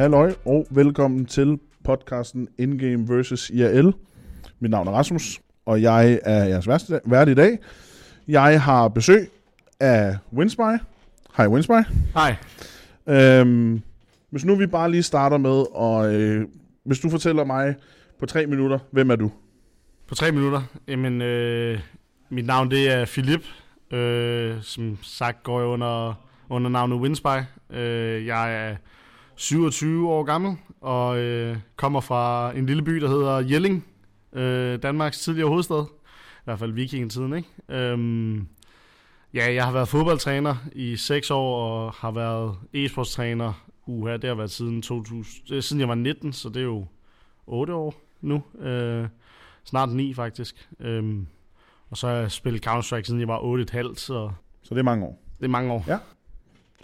Halløj og velkommen til podcasten Ingame vs. IRL. Mit navn er Rasmus, og jeg er jeres vært i dag. Jeg har besøg af Winspy. Hej Winspy. Hej. Øhm, hvis nu vi bare lige starter med, og øh, hvis du fortæller mig på tre minutter, hvem er du? På tre minutter. Jamen, øh, mit navn det er Philip. Øh, som sagt går jeg under, under navnet Winspy. Øh, jeg er 27 år gammel og øh, kommer fra en lille by, der hedder Jelling. Øh, Danmarks tidligere hovedstad. I hvert fald vikingetiden, ikke? Øhm, ja, jeg har været fodboldtræner i 6 år og har været e-sportstræner. Uha, det har været siden, 2000, øh, siden jeg var 19, så det er jo 8 år nu. Øh, snart 9 faktisk. Øhm, og så har jeg spillet Counter-Strike siden jeg var 8,5, så Så det er mange år. det er mange år. Ja.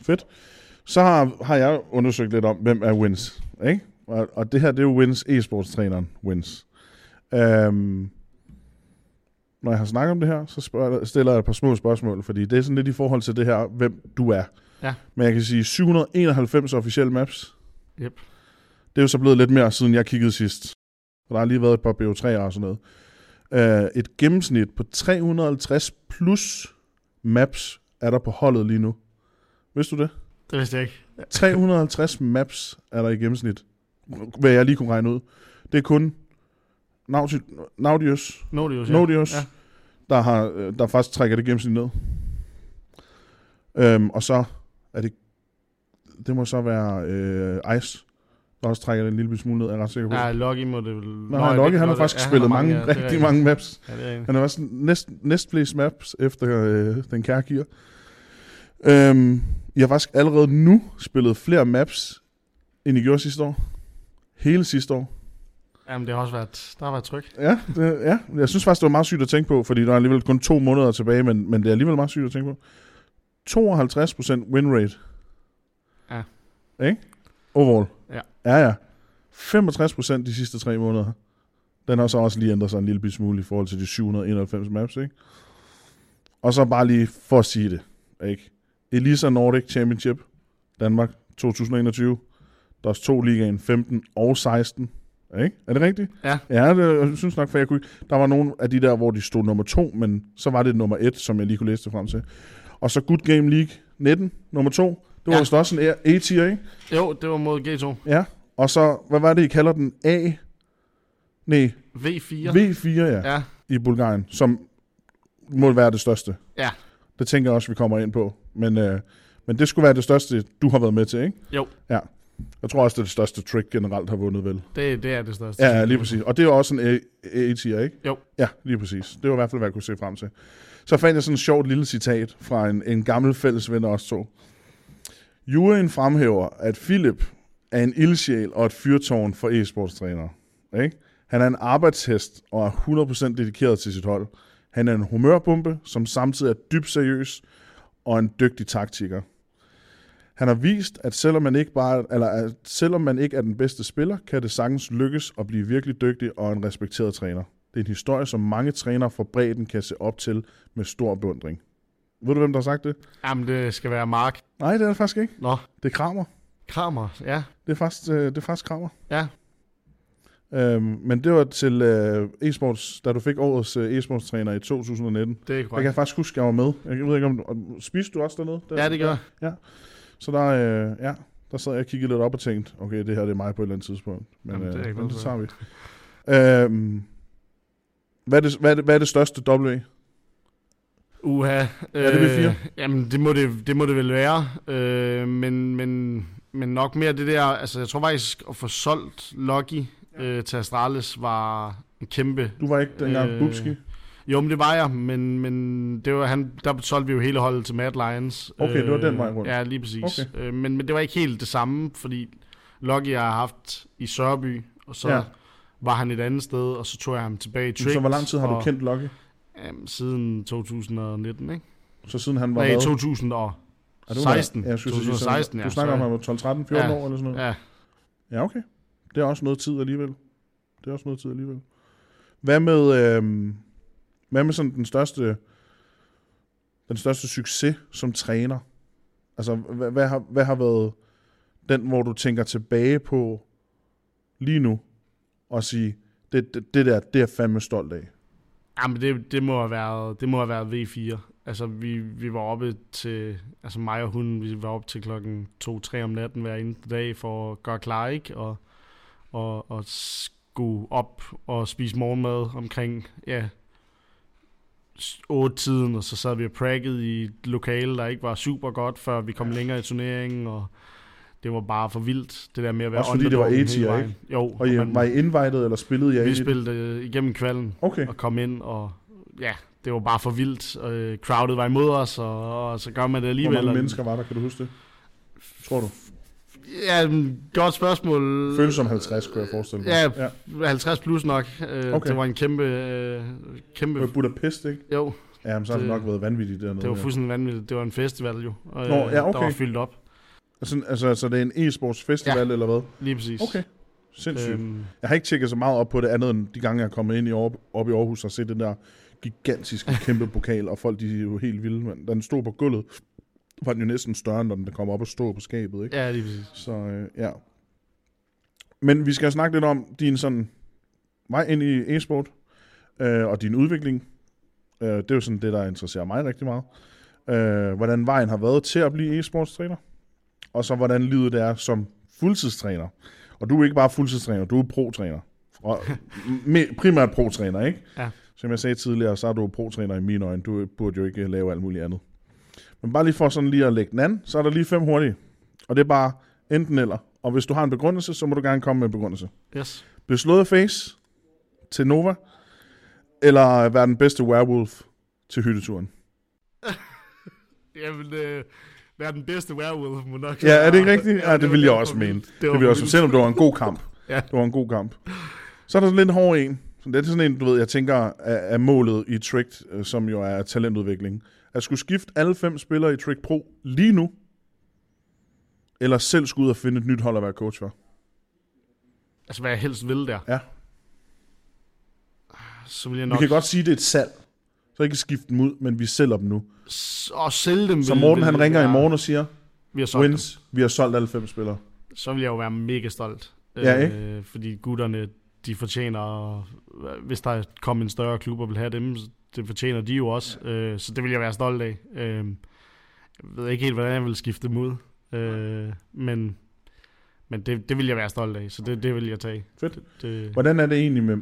Fedt. Så har, har jeg undersøgt lidt om, hvem er Wins. Ikke? Og, og det her, det er jo Wins, e-sportstræneren Wins. Øhm, når jeg har snakket om det her, så spørger, stiller jeg et par små spørgsmål, fordi det er sådan lidt i forhold til det her, hvem du er. Ja. Men jeg kan sige 791 officielle maps. Yep. Det er jo så blevet lidt mere, siden jeg kiggede sidst. Og der har lige været et par BO3'er og sådan noget. Uh, et gennemsnit på 350 plus maps er der på holdet lige nu. Vidste du det? Det vidste jeg ikke. 350 maps er der i gennemsnit, hvad jeg lige kunne regne ud. Det er kun Nauti- Nautilus, Nodius, ja. Nautilus Ja. der, har, øh, der faktisk trækker det gennemsnit ned. Øhm, og så er det, det må så være øh, Ice, der også trækker det en lille smule ned, er jeg ret sikker på. Ja, Loggy må det vel... Nå, nej, Logge, han har faktisk ja, spillet har mange, ja, rigtig mange maps. Ja, det er. Han er også næst, næstflest maps efter øh, den kære gear. Øhm, jeg har faktisk allerede nu spillet flere maps, end I gjorde sidste år. Hele sidste år. Jamen, det har også været... Der har været tryk. Ja, det, ja, jeg synes faktisk, det var meget sygt at tænke på, fordi der er alligevel kun to måneder tilbage, men, men det er alligevel meget sygt at tænke på. 52% win rate. Ja. Ikke? Overall. Ja. Ja, ja. 65% de sidste tre måneder. Den har så også lige ændret sig en lille bit smule i forhold til de 791 maps, ikke? Og så bare lige for at sige det, ikke? Elisa Nordic Championship, Danmark 2021. Der er også to ligaen, 15 og 16. Ikke? Er det rigtigt? Ja. Ja, det, jeg synes nok, for jeg kunne, der var nogle af de der, hvor de stod nummer to, men så var det nummer et, som jeg lige kunne læse det frem til. Og så Good Game League 19, nummer to. Det var Ja. vist også en A-tier, ikke? Jo, det var mod G2. Ja. Og så, hvad var det, I kalder den? A? Nej, V4. V4, ja, Ja, i Bulgarien, som må være det største. Ja. Det tænker jeg også, vi kommer ind på. Men, øh, men det skulle være det største, du har været med til, ikke? Jo. Ja. Jeg tror også, det er det største trick generelt har vundet, vel? det, det er det største. Ja, lige præcis. Og det er jo også en A-tier, ikke? Jo. Ja, lige præcis. Det var i hvert fald, hvad jeg kunne se frem til. Så fandt jeg sådan et sjovt lille citat fra en, en gammel fælles ven af os to. Juryen fremhæver, at Philip er en ildsjæl og et fyrtårn for e-sportstrænere. Ikke? Han er en arbejdshest og er 100% dedikeret til sit hold. Han er en humørbombe, som samtidig er dybt seriøs og en dygtig taktiker. Han har vist, at selvom man ikke bare, eller at selvom man ikke er den bedste spiller, kan det sagtens lykkes at blive virkelig dygtig og en respekteret træner. Det er en historie, som mange trænere fra bredden kan se op til med stor beundring. Ved du, hvem der har sagt det? Jamen, det skal være Mark. Nej, det er det faktisk ikke. Nå, Det er Kramer. Kramer. Ja, Det er faktisk, øh, det er faktisk Kramer. ja. Øhm, men det var til øh, e-sports, da du fik årets øh, e-sportstræner i 2019. Det er Jeg korrekt. kan faktisk huske, at jeg var med. Jeg ved ikke, om, om spiste du også dernede? Der, Ja, det gør jeg. Så der, øh, ja, der sad jeg og kiggede lidt op og tænkte, okay, det her det er mig på et eller andet tidspunkt. Men, Jamen, det er øh, jeg men det tager vi. øhm, hvad, er det, hvad, er det, hvad er det største W? Uha. Er det V4? Jamen, det må det, det må det vel være. Øh, men, men, men nok mere det der... Altså, jeg tror faktisk, at få solgt Logi øh, til Astralis var en kæmpe... Du var ikke dengang øh, Øh, Bubski? Jo, men det var jeg, men, men det var, han, der solgte vi jo hele holdet til Mad Lions. Okay, det var den vej rundt. Ja, lige præcis. Okay. Øh, men, men det var ikke helt det samme, fordi Logi jeg har haft i Sørby, og så Ja. ja. var han et andet sted, og så tog jeg ham tilbage i Tricks. Så hvor lang tid har du og, kendt Lucky? Jamen, siden 2019, ikke? Så siden han var Nej, hvad? 2016. Er det var- 16. Ja, jeg skulle sige, 2016, så, ja. Du snakker om, at han var 12, 13, 14 Ja. år eller sådan noget? Ja, Ja, okay. Det er også noget tid alligevel. Det er også noget tid alligevel. Hvad med, øh, hvad med sådan den største, den største succes som træner? Altså, hvad, hvad, har, hvad har været den, hvor du tænker tilbage på lige nu, og sige, det, det, det der, det er jeg fandme stolt af? Jamen, det, det, må have været, det må have været V4. Altså, vi, vi var oppe til, altså mig og hun, vi var oppe til klokken 2-3 om natten hver eneste dag for at gøre klar, ikke? Og, og, og skulle op og spise morgenmad omkring, ja, 8-tiden, og så sad vi og prakkede i et lokale, der ikke var super godt, før vi kom længere i turneringen, og det var bare for vildt, det der med at være Også fordi det var vejen. ikke? Jo, Og I, man- var I invited, eller spillede I vi det? spillede øh, igennem kvalden Okay, og kom ind, og ja, det var bare for vildt. Øh, crowdet var imod os, og, og så gør man det hvor alligevel. mange og- mennesker var der, kan du huske det? Tror du? Ja, godt spørgsmål. Føles som 50, kunne jeg forestille mig. Ja, 50 plus nok. Øh, Okay. Det var en kæmpe... Øh, kæmpe ja. Budapest, ikke? jo, Ja, men så har det Det- nok været vanvittigt dernede. det var ja. fuldstændig vanvittigt. Det var en festival jo. Og, Nå, ja, okay. Der var fyldt op. Altså, altså, så det er en e-sports festival, ja. eller hvad? Lige præcis. Okay, sindssygt. Øhm, Jeg har ikke tjekket så meget op på det andet, end de gange, jeg er kommet ind i Aar- op i Aarhus og set den der gigantiske kæmpe pokal, og folk de er jo helt vilde. Men den stod på gulvet, var den jo næsten større, når den kom op og stod på skabet. Ikke? ja, lige præcis. Så øh, ja. Men vi skal snakke lidt om din sådan vej ind i e-sport, øh, og din udvikling. Øh, det er jo sådan det, der interesserer mig rigtig meget. Øh, hvordan vejen har været til at blive e-sportstræner, og så hvordan livet det er som fuldtidstræner. Og du er ikke bare fuldtidstræner, du er pro-træner. Og primært pro-træner, ikke? Ja. Som jeg sagde tidligere, så er du pro-træner i mine øjne. Du burde jo ikke lave alt muligt andet. Men bare lige for sådan lige at lægge den an, så er der lige fem hurtige. Og det er bare enten eller. Og hvis du har en begrundelse, så må du gerne komme med en begrundelse. Yes. Blive slået af face til Nova, eller være den bedste werewolf til hytteturen. Jamen, øh, være den bedste werewolf må nok Ja, er det ikke rigtigt? Ja, det var- vil jeg også mene. Det var vil jeg også, selvom det var en god kamp. Ja. Det var en god kamp. Så er der sådan lidt hård en. Så det er sådan en, du ved, jeg tænker, er, er målet i Trick, øh, som jo er talentudvikling. At skulle skifte alle fem spillere i Trick Pro lige nu, eller selv skulle ud og finde et nyt hold at være coach for. Altså, hvad jeg helst vil der. Ja. Så vil jeg Vi nok... kan godt sige, at det er et salg. Så ikke skifte dem ud, men vi sælger dem nu. S- og sælge dem Så Morten vil han ringer være- i morgen og siger, Vi har solgt dem. wins, vi har solgt alle fem spillere. så vil jeg jo være mega stolt. Ja, Øh, fordi gutterne, de fortjener, hvis der kommer en større klub og vil have dem, det fortjener de jo også. Øh, så det vil jeg være stolt af. Øh, jeg ved ikke helt, hvordan jeg vil skifte dem ud. Øh, men men det, det vil jeg være stolt af, så det, det vil jeg tage. Fedt. Det, det, Hvordan er det egentlig med,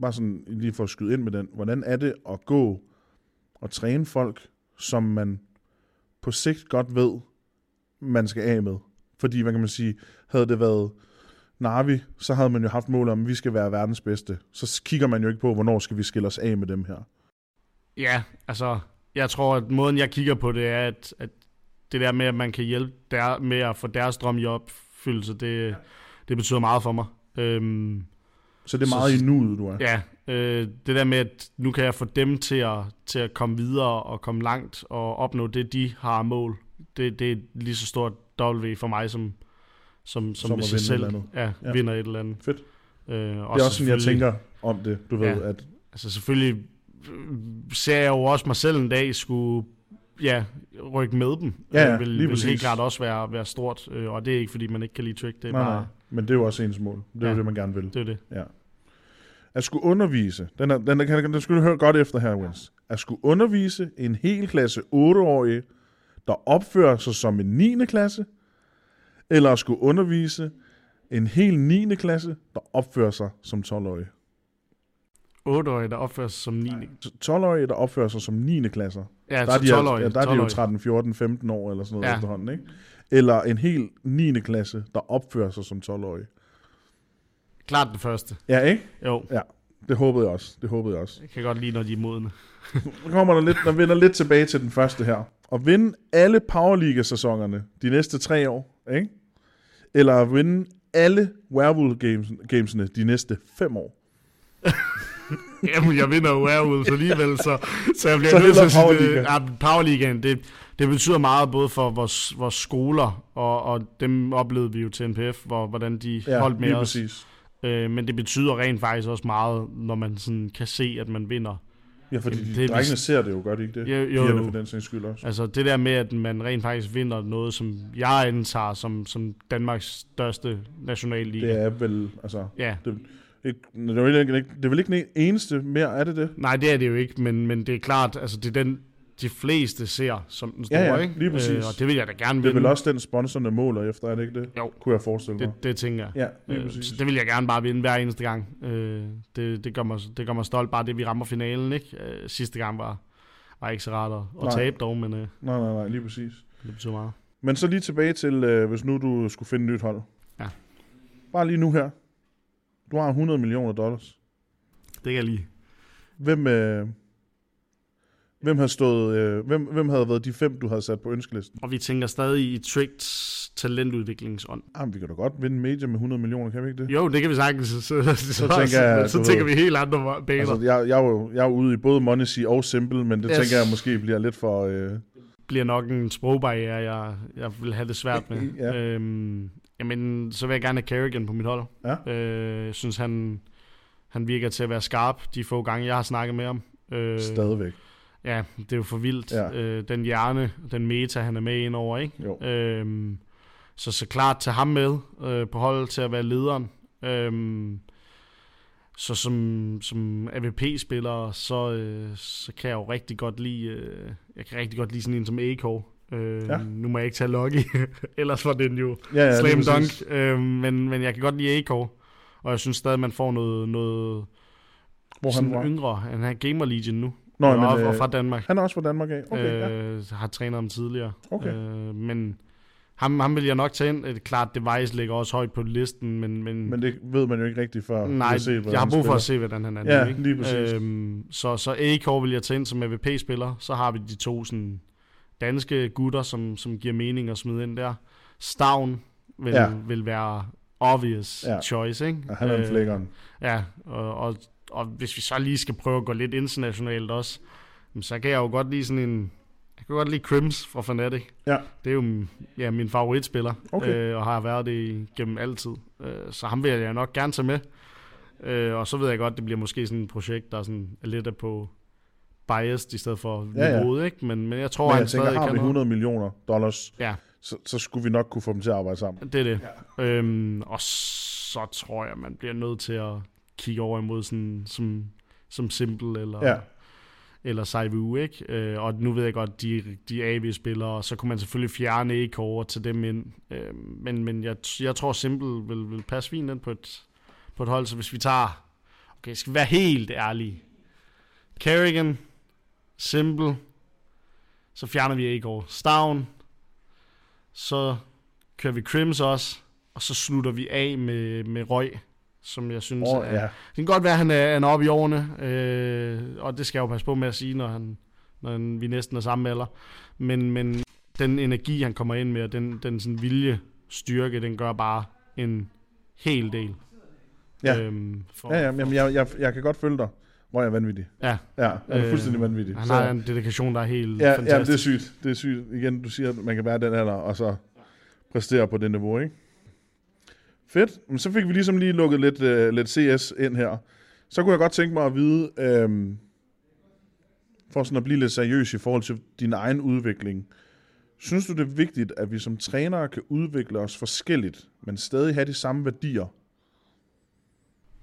bare sådan lige for at skyde ind med den, hvordan er det at gå og træne folk, som man på sigt godt ved, man skal af med? Fordi, hvad kan man sige, havde det været Navi, så havde man jo haft mål om, at vi skal være verdens bedste. Så kigger man jo ikke på, hvornår skal vi skille os af med dem her. Ja, altså, jeg tror, at måden, jeg kigger på det, er, at, at det der med, at man kan hjælpe der, med at få deres drøm i opfyldelse, det, det betyder meget for mig. Øhm, Så det er Så- meget i nuet, du er. ja, øh, det der med, at nu kan jeg få dem til at, til at komme videre og komme langt og opnå det, de har mål. Det, det er lige så stort W for mig, som, som, som, Som hvis jeg et selv eller ja, Ja. vinder et eller andet. Fedt. Øh, Det er også sådan, jeg tænker om det. Du ved, Ja. at Altså selvfølgelig ser jeg jo også mig selv en dag skulle ja, rykke med dem. Ja, ja, Øh, vil, lige vil præcis. helt klart også være, være stort, øh, og det er ikke fordi, man ikke kan lide trick, det er nej, bare, nej, men det er jo også ens mål. Det er jo Ja. det, man gerne vil. det er det. Ja. At skulle undervise, den, er, den, er, den, den skulle du høre godt efter her, Wins. At skulle undervise en hel klasse 8-årige, der opfører sig som en 9. klasse, eller at skulle undervise en hel 9. klasse, der opfører sig som 12-årige. 8-årige, der opfører sig som 9. 12-årige, der opfører sig som 9. klasser. Ja, Der er, de, 12-årige. ja, der er de jo 12-årige. 13, 14, 15 år eller sådan noget ja. Ja. efterhånden, ikke? Eller en hel 9. klasse, der opfører sig som 12-årige. Klart det første. Ja, ikke? Jo, Det håbede jeg også. Det håbede jeg også. jeg kan godt lide, når de er modne. Nu kommer der lidt, der vender lidt tilbage til den første her. At vinde alle Powerliga-sæsonerne de næste tre år, ikke? Eller at vinde alle Werewolf games, gamesene de næste fem år. Jamen, jeg vinder jo Werewolves alligevel, så, så jeg bliver Så nødt til at sige, det, ja, Powerligaen, det, det betyder meget både for vores, vores skoler, og, og dem oplevede vi jo til NPF, hvor, hvordan de Ja, holdt med os. præcis. Øh, men det betyder rent faktisk også meget, når man sådan kan se, at man vinder Ja, fordi Jamen, de, det drengene ser det jo godt, ikke det? Jo, jo, Pigerne for den sags skyld også. Altså det der med, at man rent faktisk vinder noget, som jeg antager som, som Danmarks største nationalliga. Det er vel, altså... Ja, Ikke, det, er ikke, det er vel ikke den eneste mere, er det det? nej det er det jo ikke, men, men det er klart, altså det er den, de fleste ser som den store, Ja, ja, ikke? lige præcis. Øh, og det vil jeg da gerne Det er vinde. vel også den, sponsorerne måler efter, er det ikke det? Jo. Kunne jeg forestille mig. Det, det tænker jeg. Ja, lige Øh, præcis. så det vil jeg gerne bare vinde hver eneste gang. Øh, det, det, gør mig, det gør mig stolt, bare det vi rammer finalen. Ikke? Øh, sidste gang var, var ikke så rart at, at tabe dog, men øh, Nej, nej, nej, lige præcis. det betyder meget. Men så lige tilbage til, øh, hvis nu du skulle finde et nyt hold. Ja. Bare lige nu her. Du har 100 millioner dollars. Det kan jeg lige. Hvem, øh, hvem, har stået, øh, hvem, hvem havde været de fem, du havde sat på ønskelisten? Og vi tænker stadig i Tricks talentudviklingsånd. Jamen, vi kan da godt vinde major med 100 millioner, kan vi ikke det? Jo, det kan vi sagtens. Så, så, så, tænker jeg, så du tænker ved- vi helt andre baner. Altså, jeg, jeg, er jo, jeg er jo ude i både Monacy og Simple, men det yes. tænker jeg måske bliver lidt for... Øh, bliver nok en sprogbarriere, jeg, jeg vil have det svært med. Ja. øhm, jamen, så vil jeg gerne have Kerrigan på mit hold. Ja. Øh, jeg synes, han, han virker til at være skarp de få gange, jeg har snakket med ham. Øh, stadigvæk. Ja, det er jo for vildt. Ja. Øh, den hjerne, den meta, han er med ind over, ikke? Jo. Øhm, så så klart til ham med øh, på holdet til at være lederen. Øhm, så som, som AVP-spiller, så, øh, så kan jeg jo rigtig godt lide, øh, jeg kan rigtig godt lide sådan en som Eko. Øh, Ja. Nu må jeg ikke tage Lucky, ellers var den jo Ja, ja, slam dunk. Øh, men, men jeg kan godt lide Eko. Og jeg synes stadig, man får noget, noget Hvor han var. yngre. Han er Gamer Legion nu. Nå, og, men, og øh, fra Danmark. han er også fra Danmark af. Okay, ja. øh, har trænet ham tidligere. Okay. Øh, men ham, ham vil jeg nok tage ind. Er klart, Device ligger også højt på listen, men, men, Men det ved man jo ikke rigtigt før. nej, hvordan jeg har han brug for spiller. at se, hvordan han er. Ja, nu, ikke? lige præcis. Øhm, så, så A-Core vil jeg tage ind som AVP-spiller. Så har vi de to sådan, danske gutter, som, som giver mening at smide ind der. Stavn vil, Ja. vil være obvious Ja. choice, ikke? Ja, han er en Øh, flækkeren. Ja, og, og, og hvis vi så lige skal prøve at gå lidt internationalt også, så kan jeg jo godt lide sådan en... Jeg kan godt lide Crims fra Fnatic. Ja. Det er jo ja, min favoritspiller, Okay. øh, og har været det gennem altid. Øh, så ham vil jeg nok gerne tage med. Øh, og så ved jeg godt, det bliver måske sådan et projekt, der sådan er lidt på biased i stedet for Ja, ja. niveauet, ikke? Men, men jeg tror, Men han jeg tænker, stadig har kan vi noget. 100 millioner dollars, Ja, så, så skulle vi nok kunne få dem til at arbejde sammen. det er det. Ja. Øhm, og så tror jeg, man bliver nødt til at kigge over imod sådan, som, som Simple eller, Ja. eller Saivu, ikke? Øh, og nu ved jeg godt, de, de AV-spillere, og så kunne man selvfølgelig fjerne Eko over til dem ind. Øh, men men jeg, jeg tror Simple vil, vil passe fint ind på et, på et hold, så hvis vi tager... Okay, skal vi være helt ærlige. Kerrigan, Simple, så fjerner vi Eko. Stavn, så kører vi Crims også, og så slutter vi af med, med Røg, som jeg synes oh, er, ja. det kan godt være, at han er, han er oppe i årene, øh, og det skal jeg jo passe på med at sige, når, han, når han, vi næsten er samme alder. Men, men den energi, han kommer ind med, og den, den sådan vilje, styrke, den gør bare en hel del. Ja. Øhm, for, Ja, ja, jamen, jeg, jeg, jeg kan godt følge dig. Hvor er jeg vanvittig. ja, Ja, jeg er Øh, fuldstændig vanvittig. han Så- har en dedikation, der er helt ja, ja, fantastisk. det er sygt. Det er sygt. Igen, du siger, at man kan være den alder, og så præstere på det niveau, ikke? Fedt. Men så fik vi ligesom lige lukket lidt, uh, lidt CS ind her. Så kunne jeg godt tænke mig at vide, øhm, for sådan at blive lidt seriøs i forhold til din egen udvikling. Synes du, det er vigtigt, at vi som trænere kan udvikle os forskelligt, men stadig have de samme værdier?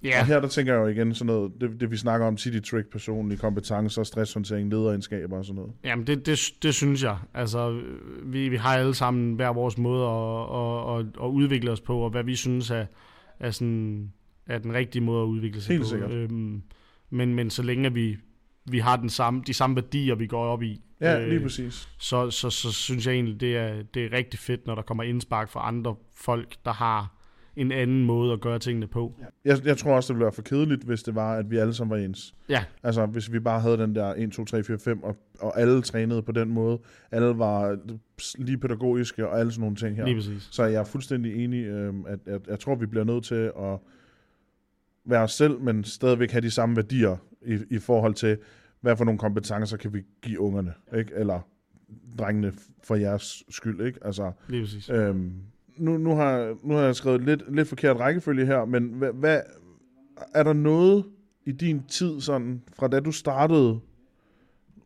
Ja, Og her der tænker jeg jo igen sådan noget, det, det vi snakker om, city trick, personlige kompetencer, stresshåndtering, lederegenskaber og sådan noget. Jamen, det, det, det synes jeg. Altså, øh, vi, vi har alle sammen hver vores måde at, at, at, at udvikle os på, og hvad vi synes er, er, sådan, er den rigtige måde at udvikle sig Helt på. sikkert. Øhm, men, men så længe vi, vi har den samme, de samme værdier, vi går op i, Ja, lige præcis. så, så, så synes jeg egentlig, det er, det er rigtig fedt, når der kommer indspark fra andre folk, der har en anden måde at gøre tingene på. Jeg, jeg tror også, det ville være for kedeligt, hvis det var, at vi alle sammen var ens. Ja, Altså, hvis vi bare havde den der 1, 2, 3, 4, 5, og, og alle trænede på den måde. Alle var lige pædagogiske og alle sådan nogle ting her. lige præcis. Så jeg er fuldstændig enig, øh, at, at jeg tror, vi bliver nødt til at være os selv, men stadigvæk have de samme værdier i, i forhold til, hvad for nogle kompetencer kan vi give ungerne, ikke? Eller drengene for jeres skyld, ikke? Altså, Lige præcis. Øhm, nu, nu, har, nu har jeg skrevet lidt, lidt forkert rækkefølge her, men hvad, hvad, er der noget i din tid, sådan, fra da du startede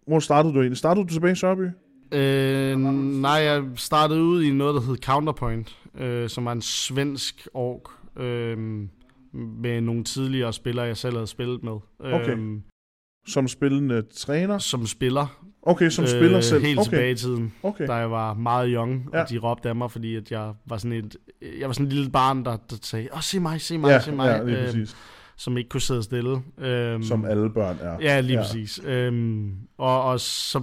hvor startede du egentlig? Startede du tilbage i Sørby? Øh, nej, jeg startede ud i noget, der hed Counterpoint, øh, som var en svensk org, øh, med nogle tidligere spillere, jeg selv havde spillet med. Okay. Øh, Som spillende træner? som spiller. Okay, som spiller selv. Øh, Helt okay. tilbage i tiden, Okay. da jeg var meget young, Ja. og de råbte af mig, fordi at jeg var sådan et, jeg var sådan et lille barn, der, der sagde, åh, se mig, se mig, Ja, se mig, ja, lige øh, præcis. som ikke kunne sidde stille. Øh, Som alle børn er. Ja, lige ja. præcis. Øhm, og, og så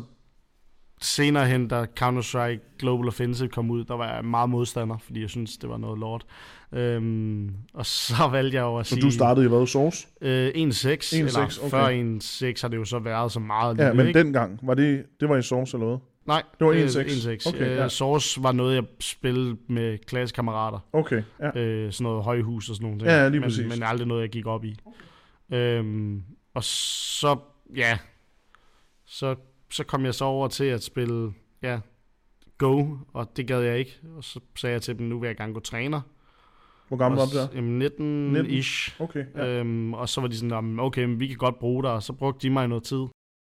senere hen, da Counter-Strike Global Offensive kom ud, der var jeg meget modstander, fordi jeg synes det var noget lort. Øhm, og så valgte jeg jo at Så sige... du startede i hvad? Source? Øh, 1.6, 1.6, eller okay. før 1.6 har det jo så været så meget. Ja, lille, men ikke? dengang, var det, det var i Source eller hvad? Nej, det var øh, 1.6. 1.6. Okay, Okay, ja. ja. Source var noget, jeg spillede med klassekammerater. Okay, ja. Øh, sådan noget højhus og sådan nogle ting. Ja, lige men, præcis. Men aldrig noget, jeg gik op i. Øhm, og så, ja, så, så kom jeg så over til at spille, ja, Go, og det gad jeg ikke. Og så sagde jeg til dem, nu vil jeg gerne gå træner. Hvor gammel var du der? s- Jamen, 19-ish. Okay, ja. Øhm, og så var de sådan, "Jamen, okay, men vi kan godt bruge dig. Og så brugte de mig noget tid.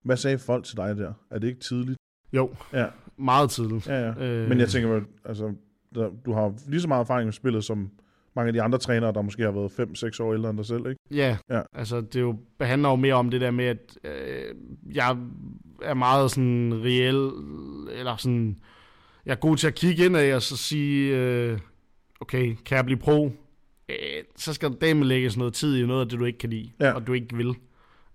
Hvad sagde folk til dig der? Er det ikke tidligt? Jo, Ja, meget tidligt. ja, ja. Øh, Men jeg tænker, vel, altså, der, du har lige så meget erfaring med spillet, som mange af de andre trænere, der måske har været 5-6 år ældre end dig selv, ikke? Ja, Ja. ja. altså det jo, handler jo mere om det der med, at øh, jeg er meget sådan reel, eller sådan, jeg er god til at kigge ind og så sige, øh, okay, kan jeg blive pro? Øh, så skal der dame lægges noget tid i noget af det, du ikke kan lide, Ja. og du ikke vil.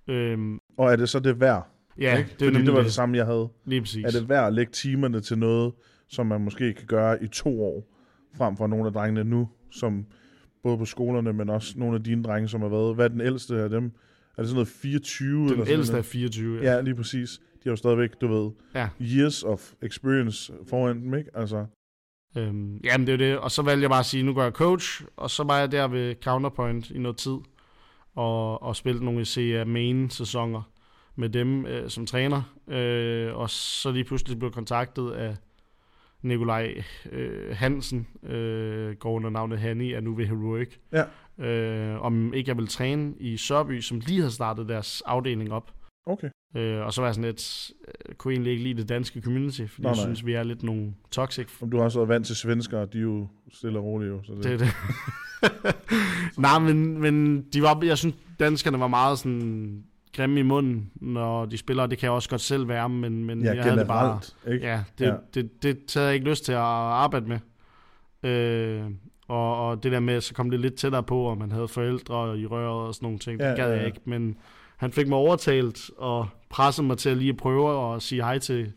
Øhm, Og er det så det værd? ja, ikke? det er Fordi nemlig det var det, samme, jeg havde. lige præcis. Er det værd at lægge timerne til noget, som man måske kan gøre i to år, frem for nogle af drengene nu, som både på skolerne, men også nogle af dine drenge, som har været, hvad er den ældste af dem? Er det sådan noget 24? Den eller sådan ældste er noget? 24. Ja, lige præcis. De har jo stadigvæk, du ved, Ja. years of experience foran dem, ikke? Altså, Øhm, jamen det er det, og så valgte jeg bare at sige, nu går jeg coach, og så var jeg der ved Counterpoint i noget tid, og, og spillede nogle CA main sæsoner med dem øh, som træner, øh, og så lige pludselig blev kontaktet af Nikolaj øh, Hansen, øh, går under navnet Hanni, er nu ved Heroic, Ja. øh, om ikke jeg vil træne i Sørby, som lige havde startet deres afdeling op. okay. Øh, og så var jeg sådan lidt, øh, kunne egentlig ikke lide det danske community, fordi Nå, jeg nej. synes, vi er lidt nogle toxic Om du har også været vant til svenskere, de er jo stille og rolige. Jo, så det, Det er det. Nej, men, men de var, jeg synes, danskerne var meget sådan grimme i munden, når de spiller, og det kan jeg også godt selv være, men, men ja, jeg havde det bare... ikke? Ja, det, Ja. Det, det, det havde jeg ikke lyst til at arbejde med. Øh, og, og det der med, så kom det lidt tættere på, og man havde forældre i røret og sådan nogle ting. Ja, Det gad ja, jeg ja. ikke, men han fik mig overtalt og pressede mig til at lige prøve at sige hej til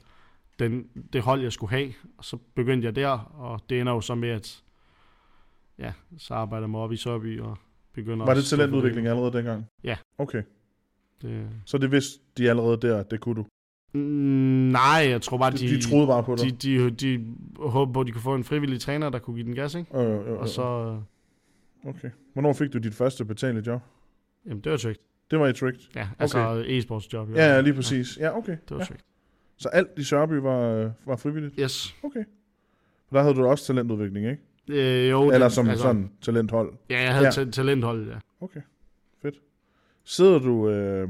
den, det hold, jeg skulle have. Og så begyndte jeg der, og det ender jo så med, at ja, så arbejder jeg mig op i Sørby og begynder Var det talentudvikling allerede dengang? Ja. Okay, Det, så det vidste de allerede der, det kunne du? Mm, nej, jeg tror bare, De, de, de troede bare på dig? de, de, de håbede på, at de kunne få en frivillig træner, der kunne give den gas, ikke? Øh, øh, øh, Og så, Okay. Hvornår fik du dit første betalte job? jamen det var tricked. Det var i Tricked? Ja, altså okay. e-sports job. Ja, ja, lige præcis. Ja, okay. Det var Ja. tricked. Så alt i Sørby var, øh, var frivilligt? Yes. Okay. For der havde du også talentudvikling, ikke? Øh, jo, Eller som altså, sådan talenthold. Ja, jeg havde Ja. ja. talenthold, ja. Okay, fedt. Sidder du, øh,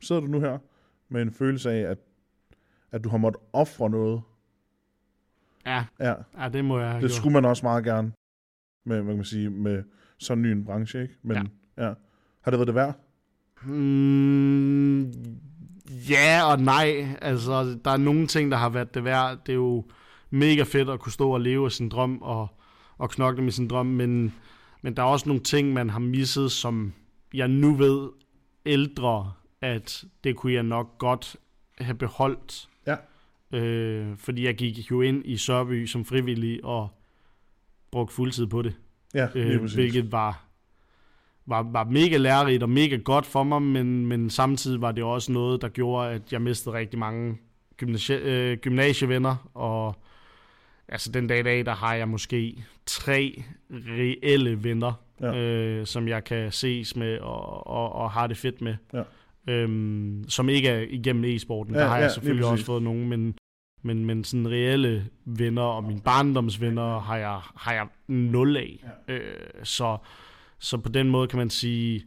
sidder du nu her med en følelse af, at, at du har måttet ofre noget? Ja, Ja, ja det må jeg det gjort. skulle man også meget gerne med, hvad kan man sige, med sådan ny en branche, ikke? Men ja. ja. Har det været det værd? Mm, ja og nej. Altså, der er nogle ting, der har været det værd. Det er jo mega fedt at kunne stå og leve af sin drøm og, og knokle med sin drøm, men, men der er også nogle ting, man har misset, som jeg nu ved ældre, at det kunne jeg nok godt have beholdt. Ja. Øh, fordi jeg gik jo ind i Sørby som frivillig og brugte fuldtid på det Ja, øh, hvilket var, var, var mega lærerigt og mega godt for mig, men, men samtidig var det også noget, der gjorde, at jeg mistede rigtig mange gymnasie, øh, gymnasievenner, og altså den dag i dag, der har jeg måske tre reelle venner, Ja. øh, som jeg kan ses med og, og, og har det fedt med. Ja. Øhm, som ikke er igennem e-sporten. Ja, der har ja, jeg selvfølgelig også fået nogen, men, men, men sådan reelle venner og mine barndomsvenner har jeg, har jeg nul af. Ja. Øh, så, så på den måde kan man sige,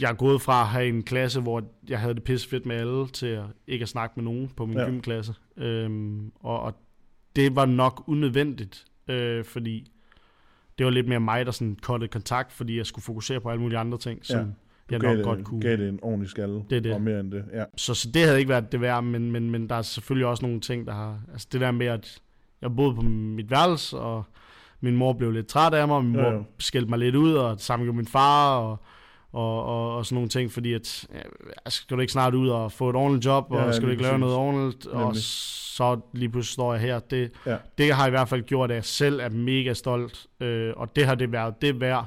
jeg er gået fra at have en klasse, hvor jeg havde det pisse fedt med alle, til at ikke at snakke med nogen på min Ja. gymklasse. Øhm, og, og det var nok unødvendigt, øh, fordi det var lidt mere mig, der sådan kottede kontakt, fordi jeg skulle fokusere på alle mulige andre ting, som Ja. jeg nok det, godt kunne. gav det en ordentlig skalle. Det det. Og mere end det, ja. Så, så det havde ikke været det værd, men, men, men der er selvfølgelig også nogle ting, der har... Altså det der med, at jeg boede på mit værelse, og min mor blev lidt træt af mig, og min Ja, mor ja. skældte mig lidt ud, og sammen med min far, og, og, og, og sådan nogle ting, fordi at, ja, skal du ikke snart ud og få et ordentligt job, og Ja, ja, skal du ikke lave noget ordentligt, og Nemlig. så lige pludselig står jeg her. Det, Ja. det har i hvert fald gjort, at jeg selv er mega stolt, øh, og det har det været det værd,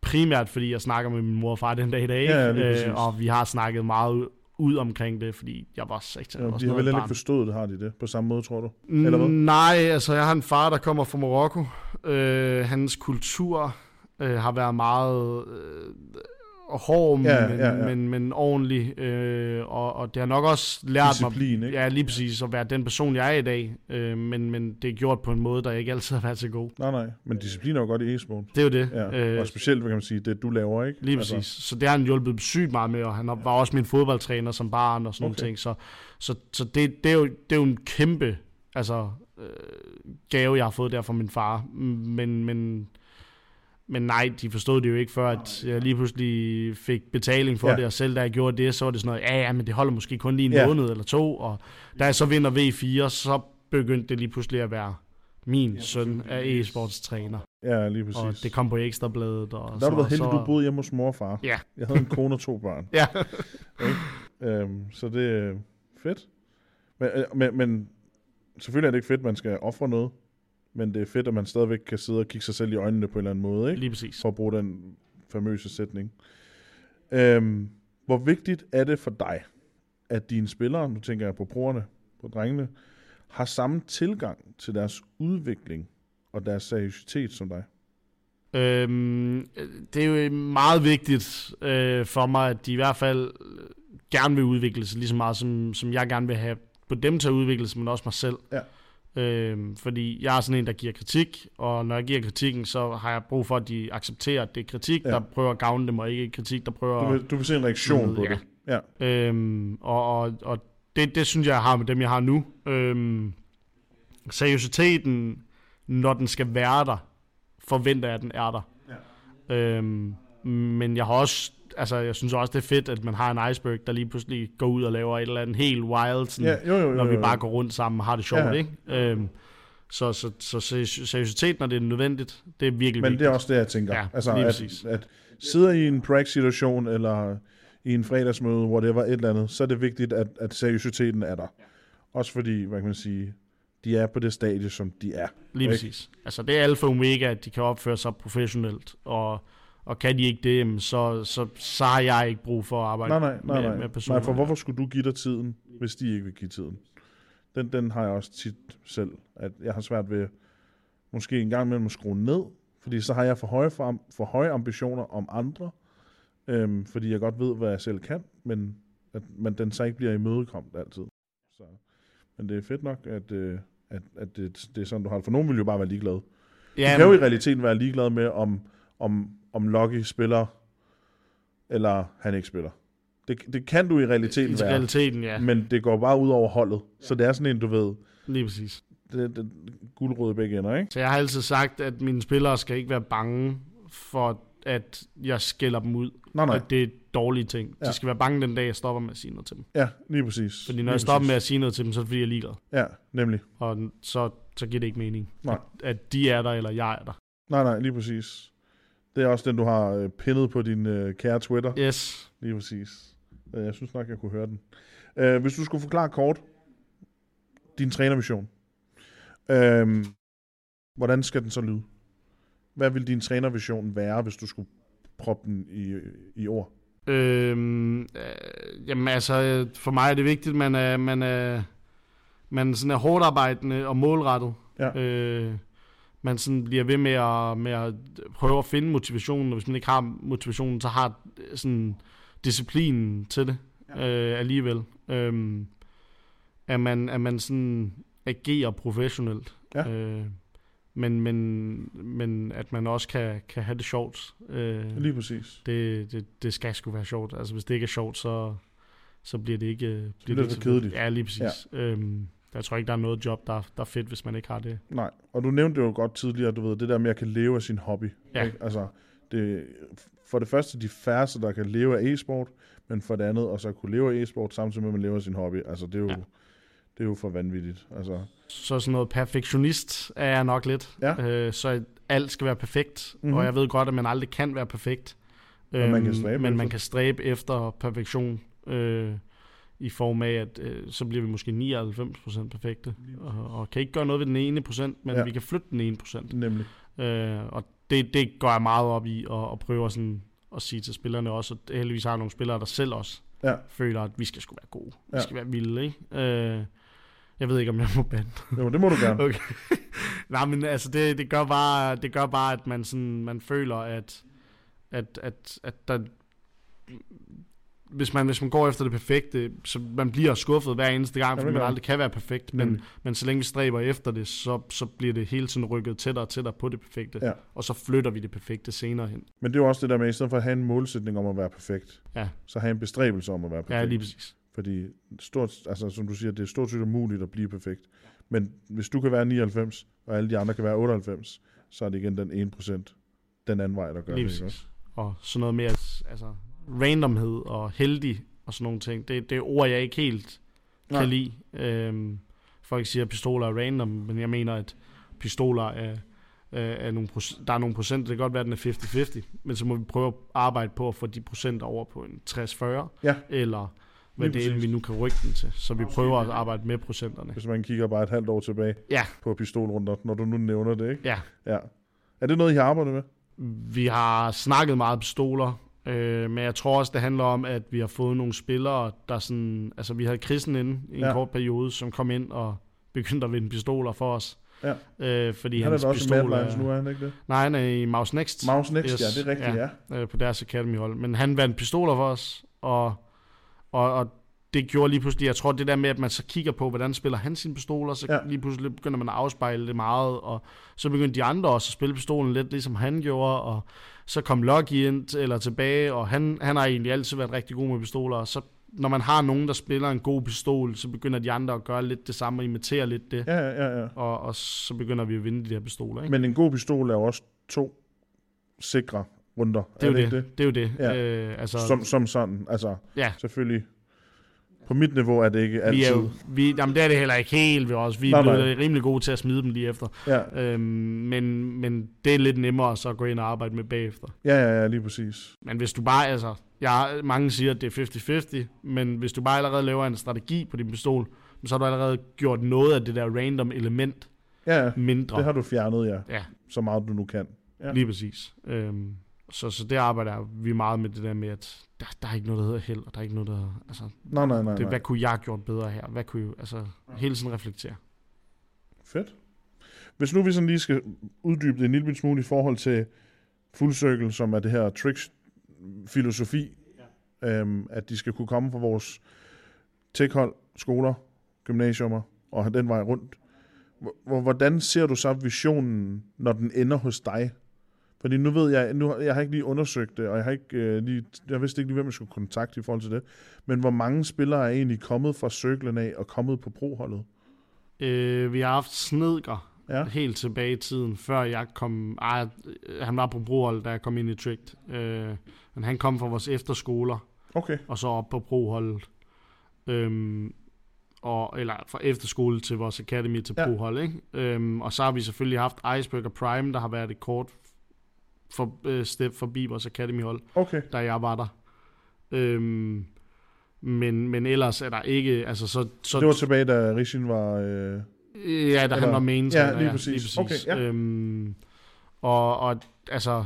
primært fordi jeg snakker med min mor og far den dag i dag, Ja, ja, præcis. og vi har snakket meget ud, omkring det, fordi jeg var 6 ja de har vel heller ikke forstået det, har de det? På samme måde, tror du? Mm, eller hvad? Nej, altså jeg har en far, der kommer fra Marokko. Øh, hans kultur øh, har været meget øh, hård, Ja, men, ja, ja. Men, men ordentlig. Øh, og, og det har nok også lært mig Disciplin, ikke? ja, lige præcis at være den person, jeg er i dag. Øh, men, men det er gjort på en måde, der ikke altid har været så god. Nej, nej. Men disciplin er jo godt i e-sport. Det er jo det. Ja. Øh, og specielt, hvad kan man sige, det du laver, ikke? Lige præcis. Altså. Så det har han hjulpet sygt meget med, og han var også min fodboldtræner som barn og sådan. Okay. nogle ting. Så, så, så det, det, er jo, det er jo en kæmpe altså, øh, gave, jeg har fået der fra min far. Men, men, men nej, de forstod det jo ikke før, at jeg lige pludselig fik betaling for Ja. det, og selv da jeg gjorde det, så var det sådan noget, ja, ja, men det holder måske kun lige en Ja. måned eller to, og da jeg så vinder V4, så begyndte det lige pludselig at være min ja, søn er e-sportstræner, Ja, lige præcis. og det kom på Ekstrabladet. Og der har så, du været heldig, så, du boede hjemme hos mor og far. Ja. Jeg havde en kone og to børn. Ja, Øhm, så det er fedt. Men, øh, men, men selvfølgelig er det ikke fedt, at man skal ofre noget. Men det er fedt, at man stadigvæk kan sidde og kigge sig selv i øjnene på en eller anden måde, ikke? lige præcis. For at bruge den famøse sætning. Øhm, hvor vigtigt er det for dig, at dine spillere, nu tænker jeg på brugerne, på drengene, har samme tilgang til deres udvikling og deres seriøsitet som dig? Øhm, det er jo meget vigtigt øh, for mig, at de i hvert fald gerne vil udvikle sig lige så meget, som, som jeg gerne vil have på dem til at udvikle sig, men også mig selv. Ja. Øhm, fordi jeg er sådan en, der giver kritik, og når jeg giver kritikken, så har jeg brug for, at de accepterer, at det er kritik, Ja. der prøver at gavne dem, og ikke kritik, der prøver Du vil, du vil se en reaktion på Ja. det. Ja. Øhm, og og, og det, det synes jeg, jeg har med dem, jeg har nu. Øhm, seriøsiteten, når den skal være der, forventer jeg, at den er der. Ja. Øhm, men jeg har også, altså jeg synes også, det er fedt, at man har en iceberg, der lige pludselig går ud og laver et eller andet helt wild, sådan, ja, jo, jo, jo, når jo. vi bare går rundt sammen og har det sjovt, Ja. ja. ikke? Øhm, så, så, så seri- seriøsitet, når det er nødvendigt, det er virkelig Men vigtigt. det er også det, jeg tænker. Ja, altså, at, præcis. at sidde i en prank-situation, eller i en fredagsmøde, whatever, et eller andet, så er det vigtigt, at, at seriøsiteten er der. Også fordi, hvad kan man sige, de er på det stadie, som de er. Lige Ikke? præcis. Altså det er alfa og omega, at de kan opføre sig professionelt, og, og kan de ikke det, så, så, så har jeg ikke brug for at arbejde Nej, nej, nej, med, med personer. nej, for hvorfor skulle du give dig tiden, hvis de ikke vil give tiden? Den, den har jeg også tit selv, at jeg har svært ved måske en gang imellem at skrue ned, fordi så har jeg for høje, for, for høje ambitioner om andre, øhm, fordi jeg godt ved, hvad jeg selv kan, men at men den så ikke bliver imødekommet altid. Så, men det er fedt nok, at, øh, at, at det, det er sådan, du har det. For nogen vil jo bare være ligeglade. Du Ja, kan jo i realiteten være ligeglad med, om, om, om Lucky spiller, eller han ikke spiller. Det, det kan du i realiteten i være, realiteten, ja. men det går bare ud over holdet. Så det er sådan en, du ved, Lige præcis. det, det, guldrød i begge ender, ikke? Så jeg har altid sagt, at mine spillere skal ikke være bange for, at jeg skælder dem ud. Nej, nej. At det er dårlige ting. Ja. De skal være bange den dag, jeg stopper med at sige noget til dem. Ja, lige præcis. Fordi når lige jeg stopper med at sige noget til dem, så er det fordi, jeg er ligeglad. Ja, nemlig. Og så, så giver det ikke mening, Nej. at, at de er der, eller jeg er der. Nej, nej, lige præcis. Det er også den, du har øh, pinnet på din øh, kære Twitter. Yes. Lige præcis. Øh, Jeg synes nok, jeg kunne høre den. Øh, hvis du skulle forklare kort din trænervision, øh, hvordan skal den så lyde? Hvad vil din trænervision være, hvis du skulle proppe den i, i ord? Øhm, øh, jamen altså, for mig er det vigtigt, at man er, man er, man sådan er hårdt arbejdende og målrettet. Ja. Øh, man sådan bliver ved med at, med at prøve at finde motivationen, og hvis man ikke har motivationen, så har sådan disciplinen til det ja. øh, alligevel. Øhm, at man, at man sådan agerer professionelt. Ja. Øh, men, men, men at man også kan, kan have det sjovt. Øh, Lige præcis. det, det, det skal sgu være sjovt. Altså hvis det ikke er sjovt, så, så bliver det ikke... Bliver bliver det det for kedeligt. Ja, lige præcis. Ja. Øhm, jeg tror ikke, der er noget job, der, der er fedt, hvis man ikke har det. Nej, og du nævnte det jo godt tidligere, du ved, det der med at kan leve af sin hobby. Ja. Ikke? Altså, det, for det første de færreste, der kan leve af e-sport, men for det andet, og så kunne leve af e-sport, samtidig med, at man lever af sin hobby. Altså, det er jo, Ja. det er jo for vanvittigt. Altså, Så sådan noget perfektionist er jeg nok lidt. Ja. Øh, så alt skal være perfekt, mm-hmm. Mhm. og jeg ved godt, at man aldrig kan være perfekt. Men man kan Øhm, stræbe men man efter. kan stræbe efter perfektion. Øh, i form af, at øh, så bliver vi måske 99% perfekte, og, og kan ikke gøre noget ved den ene procent, men Ja. vi kan flytte den ene procent. nemlig. Øh, og det, det går jeg meget op i, og, og prøver sådan at sige til spillerne også, at heldigvis har nogle spillere, der selv også Ja. føler, at vi skal sgu være gode. Vi Ja. skal være vilde, ikke? Øh, jeg ved ikke, om jeg må bande. Jo, det må du gerne. Okay. Nej, men altså, det, det, gør bare, det gør bare, at man, sådan, man føler, at, at, at, at der, hvis man, hvis man går efter det perfekte, så man bliver skuffet hver eneste gang, fordi man aldrig kan være perfekt. Men, Nemlig. men så længe vi stræber efter det, så, så bliver det hele tiden rykket tættere og tættere på det perfekte. Ja. Og så flytter vi det perfekte senere hen. Men det er jo også det der med, i stedet for at have en målsætning om at være perfekt, Ja. så have en bestræbelse om at være perfekt. Ja, lige præcis. Fordi stort, altså, som du siger, det er stort set umuligt at blive perfekt. Men hvis du kan være 99, og alle de andre kan være 98, så er det igen den 1%, den anden vej, der gør Lige det. Ikke? præcis. Og sådan noget mere altså, randomhed og heldig og sådan nogle ting. Det, det er ord, jeg ikke helt kan Nej. lide. Øhm, folk siger, at pistoler er random, men jeg mener, at pistoler er, er, er nogle der er nogle procent, det kan godt være, at den er 50-50, men så må vi prøve at arbejde på at få de procenter over på en 60-40, Ja. eller hvad Lige det er, præcis. vi nu kan rykke den til. Så vi prøver at arbejde med procenterne. Hvis man kigger bare et halvt år tilbage Ja. på pistolrunder, når du nu nævner det, ikke? Ja. ja. Er det noget, I har arbejdet med? Vi har snakket meget pistoler, øh, men jeg tror også, det handler om, at vi har fået nogle spillere, der sådan... Altså, vi havde Kristen inde i en Ja. kort periode, som kom ind og begyndte at vinde pistoler for os. Ja. Øh, fordi Han er hans da også i pistol nu, er han ikke det? Nej, han er i Mouse Next. Mouse Next, Yes, ja, det er rigtigt, ja. ja. øh, på deres Academy-hold. Men han vandt pistoler for os, og, og, og det gjorde lige pludselig, jeg tror det der med, at man så kigger på, hvordan spiller han sine pistoler, så ja. lige pludselig begynder man at afspejle det meget, og så begyndte de andre også at spille pistolen lidt, ligesom han gjorde, og så kom Lucky ind eller tilbage, og han, han har egentlig altid været rigtig god med pistoler, og så når man har nogen, der spiller en god pistol, så begynder de andre at gøre lidt det samme og imitere lidt det, Ja, ja, ja, og, og så begynder vi at vinde de her pistoler. Ikke? Men en god pistol er jo også to sikre runder. det er, jo det, ikke det. det er jo det. Ja. Øh, altså, Som, som sådan, altså ja. selvfølgelig. På mit niveau er det ikke altid. Vi er jo, vi, jamen det er det heller ikke helt ved os. Vi er Nej, blevet nej. rimelig gode til at smide dem lige efter. Ja, Øhm, men, men det er lidt nemmere så at gå ind og arbejde med bagefter. ja, ja, ja, lige præcis. Men hvis du bare, altså, jeg, mange siger, at det er 50-50, men hvis du bare allerede laver en strategi på din pistol, så har du allerede gjort noget af det der random element Ja, ja, mindre. det har du fjernet, ja. Ja. Så meget du nu kan. Ja. Lige præcis. Øhm, så, så det arbejder vi meget med det der med, at der, der er ikke noget, der hedder held, og der er ikke noget, der... Altså, Nej, nej, nej, det, nej. hvad kunne jeg have gjort bedre her? Hvad kunne jeg, altså, hele tiden reflektere. Fedt. Hvis nu vi sådan lige skal uddybe det en lille smule i forhold til Full Circle, som er det her tricks filosofi, ja. øhm, at de skal kunne komme fra vores tech-hold, skoler, gymnasiumer og have den vej rundt. Hvor- Hvordan ser du så visionen, når den ender hos dig? Fordi nu ved jeg, nu, jeg har ikke lige undersøgt det, og jeg har ikke øh, lige, jeg vidste ikke lige, hvem jeg skulle kontakte i forhold til det. Men hvor mange spillere er egentlig kommet fra cirklen af og kommet på proholdet? Øh, vi har haft Snedker Ja. helt tilbage i tiden, før jeg kom... Ej, han var på brohold, da jeg kom ind i Tricked. Øh, men han kom fra vores efterskoler, Okay. og så op på broholdet. Øhm, og, eller fra efterskole til vores academy til Ja. prohold, ikke? Øhm, og så har vi selvfølgelig haft Iceberg og Prime, der har været et kort for, øh, step forbi vores academy-hold, Okay. da jeg var der. Øhm, men, men ellers er der ikke... Altså, så, så, Det var tilbage, da Rishin var... Øh... Ja, da Eller- han var main Ja, træner, lige præcis. Okay, ja. Øhm, og, og altså,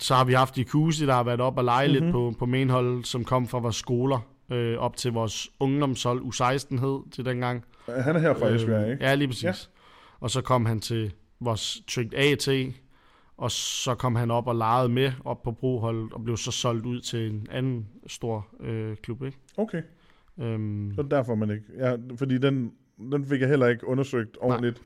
så har vi haft Ikusi, der har været op og lege mm-hmm. Mhm. lidt på, på mainhold, som kom fra vores skoler, øh, op til vores ungdomshold, U16 hed til dengang. Han er her fra Esbjerg, ikke? Ja, lige præcis. Ja. Og så kom han til vores Tricked AT, og så kom han op og legede med op på broholdet, og blev så solgt ud til en anden stor øh, klub, ikke? Okay, Øhm, så er derfor man ikke... Ja, fordi den, den fik jeg heller ikke undersøgt ordentligt.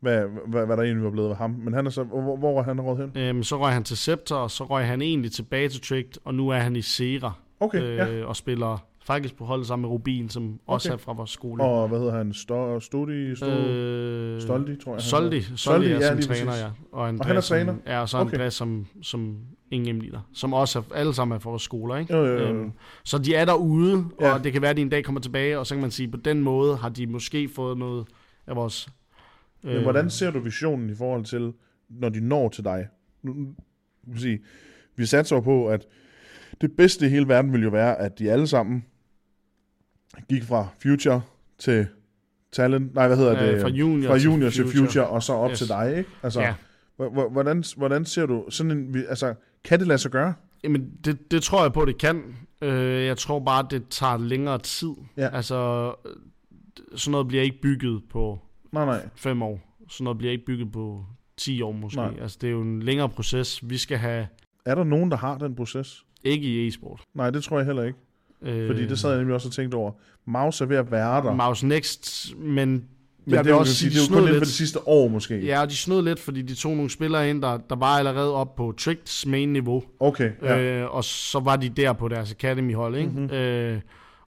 hvad, hvad, hvad der egentlig var blevet af ham. Men han er så, hvor, hvor er han råd hen? Øhm, så røg han til Scepter, og så røg han egentlig tilbage til Tricked, og nu er han i Sera Okay, øh, ja. og spiller faktisk på holdet sammen med Rubin, som også Okay. er fra vores skole. Og hvad hedder han? Sto, Stodi? Sto, øh, Stoldi, tror jeg. Soldi, hedder. Soldi er ja, som træner, præcis. ja. Og, Andreas, han er som, træner? Ja, og så Okay. Andreas som, som ingen leader, som også er, alle sammen er fra vores skoler, ikke? Jo, jo, jo. Øhm, så de er derude, Ja. og det kan være, at de en dag kommer tilbage, og så kan man sige, på den måde har de måske fået noget af vores... øh, Men hvordan ser du visionen i forhold til, når de når til dig? Nu, nu- sige, vi satser på, at det bedste i hele verden vil jo være, at de alle sammen gik fra Future til Talent, nej, hvad hedder det? øh, fra junior, fra junior til future, og så op Yes. til dig, ikke? Altså, Ja. Hvor- hvor- Hvordan, hvordan ser du sådan en... Altså, kan det lade sig gøre? Jamen, det, det tror jeg på, det kan. Øh, jeg tror bare, det tager længere tid. Ja. Altså, sådan noget bliver ikke bygget på Nej, nej. fem år. Sådan noget bliver ikke bygget på 10 år måske. Nej. Altså, det er jo en længere proces. Vi skal have Er der nogen, der har den proces? ikke i e-sport. Nej, det tror jeg heller ikke. Øh, Fordi det sad jeg nemlig også og tænkte over. Mouse er ved at være der. Mouse Next, men, men jeg det, vil også sige, det er jo kun inden for lidt. det sidste år måske. Ja, og de snød lidt, fordi de tog nogle spillere ind, der, der var allerede op på Tricks main niveau. Okay, ja. Øh, og så var de der på deres academy-hold, ikke? Mhm. Mm-hmm. Øh,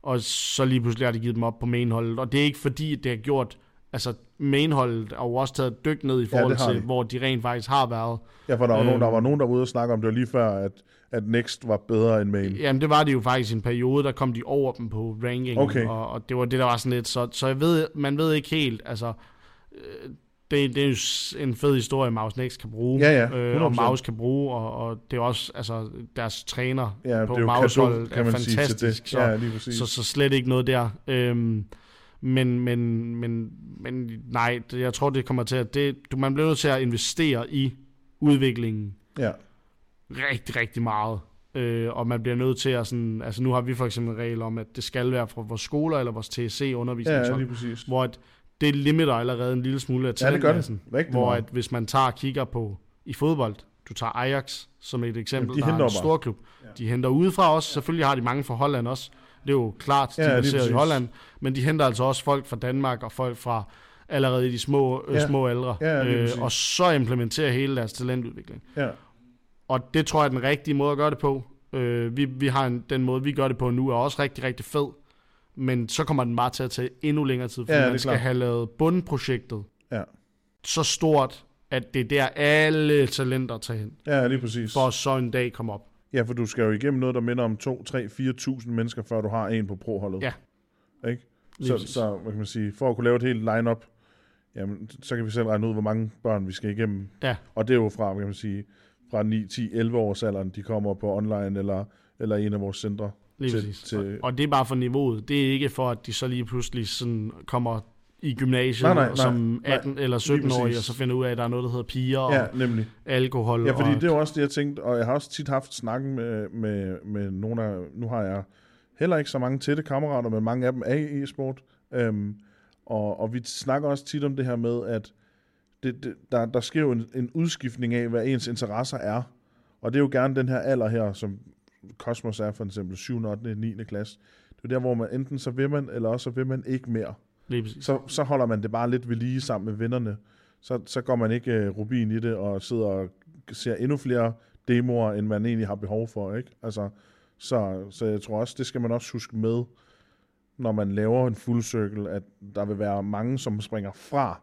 og så lige pludselig har de givet dem op på mainholdet. Og det er ikke fordi, det har gjort... Altså, mainholdet har jo også taget et dyk ned i forhold har til, de. hvor de rent faktisk har været. ja, for der var, Øh. nogen, der var nogen, der var ude og snakke om, det lige før, at, at Next var bedre end Main. Jamen, det var det jo faktisk i en periode, der kom de over dem på ranking. Okay. Og, og det var det, der var sådan lidt... Så, så jeg ved, man ved ikke helt, altså... øh, Det, det er jo en fed historie, Maus Next kan bruge. Ja, ja, øh, og 100%. Maus kan bruge, og, og det er også... Altså, deres træner Ja, på er kado, kan er man sige til fantastisk. det. Så, Ja, lige præcis. Så, så slet ikke noget der. Øhm, men, men, men, men nej, jeg tror, det kommer til at... Det, du, man bliver nødt til at investere i udviklingen ja. Rigtig, rigtig meget. Øh, og man bliver nødt til at sådan... Altså nu har vi for eksempel en regel om, at det skal være fra vores skoler eller vores ja, TSC-undervisningshold. lige præcis. hvor at det limiter allerede en lille smule af Ja, det gør det. Hvor at hvis man tager og kigger på i fodbold, du tager Ajax som et eksempel, Jamen, de der er en stor klub. Ja. De henter udefra også. Selvfølgelig har de mange fra Holland også. Det er jo klart, de Ja, er baseret i. Holland. Men de henter altså også folk fra Danmark og folk fra allerede i de små, øh, Ja. små aldre. Ja, præcis. og så implementerer hele deres talentudvikling. Ja. Og det tror jeg er den rigtige måde at gøre det på. Øh, vi, vi har en, den måde, vi gør det på nu, er også rigtig, rigtig fed. Men så kommer den bare til at tage endnu længere tid, fordi Ja, man skal klart. have lavet bundprojektet Ja. så stort, at det er der alle talenter tager hen, ja, lige præcis. for så en dag komme op. Ja, for du skal jo igennem noget, der minder om 2, 3, 4.000 mennesker, før du har en på pro-holdet. Ja. Ikke? Så, så hvad kan man sige, for at kunne lave et helt line-up, jamen, så kan vi selv regne ud, hvor mange børn vi skal igennem. Ja. Og det er jo fra, hvad kan man sige, fra 9, 10, 11 års alderen, de kommer på online eller, eller en af vores centre. Lige til- præcis. til- Og, og det er bare for niveauet. Det er ikke for, at de så lige pludselig sådan kommer i gymnasiet Nej, nej, nej, som nej. 18 eller 17-årige, præcis. og så finder ud af, at der er noget, der hedder piger Ja, og nemlig. alkohol. Ja, fordi og, det er jo også det, jeg tænkte, og jeg har også tit haft snakken med, med, med nogle af, nu har jeg heller ikke så mange tætte kammerater, men mange af dem er i e-sport, øhm, og, og vi snakker også tit om det her med, at det, det, der, der sker jo en, en udskiftning af, hvad ens interesser er, og det er jo gerne den her alder her, som Cosmos er for eksempel 7., 8., 9. klasse. Det er der, hvor man enten så vil man, eller også så vil man ikke mere så, så holder man det bare lidt ved lige sammen med vennerne. Så, så går man ikke uh, rubin i det og sidder og ser endnu flere demoer, end man egentlig har behov for. Ikke? Altså, så, så jeg tror også, det skal man også huske med, når man laver en full circle, at der vil være mange, som springer fra,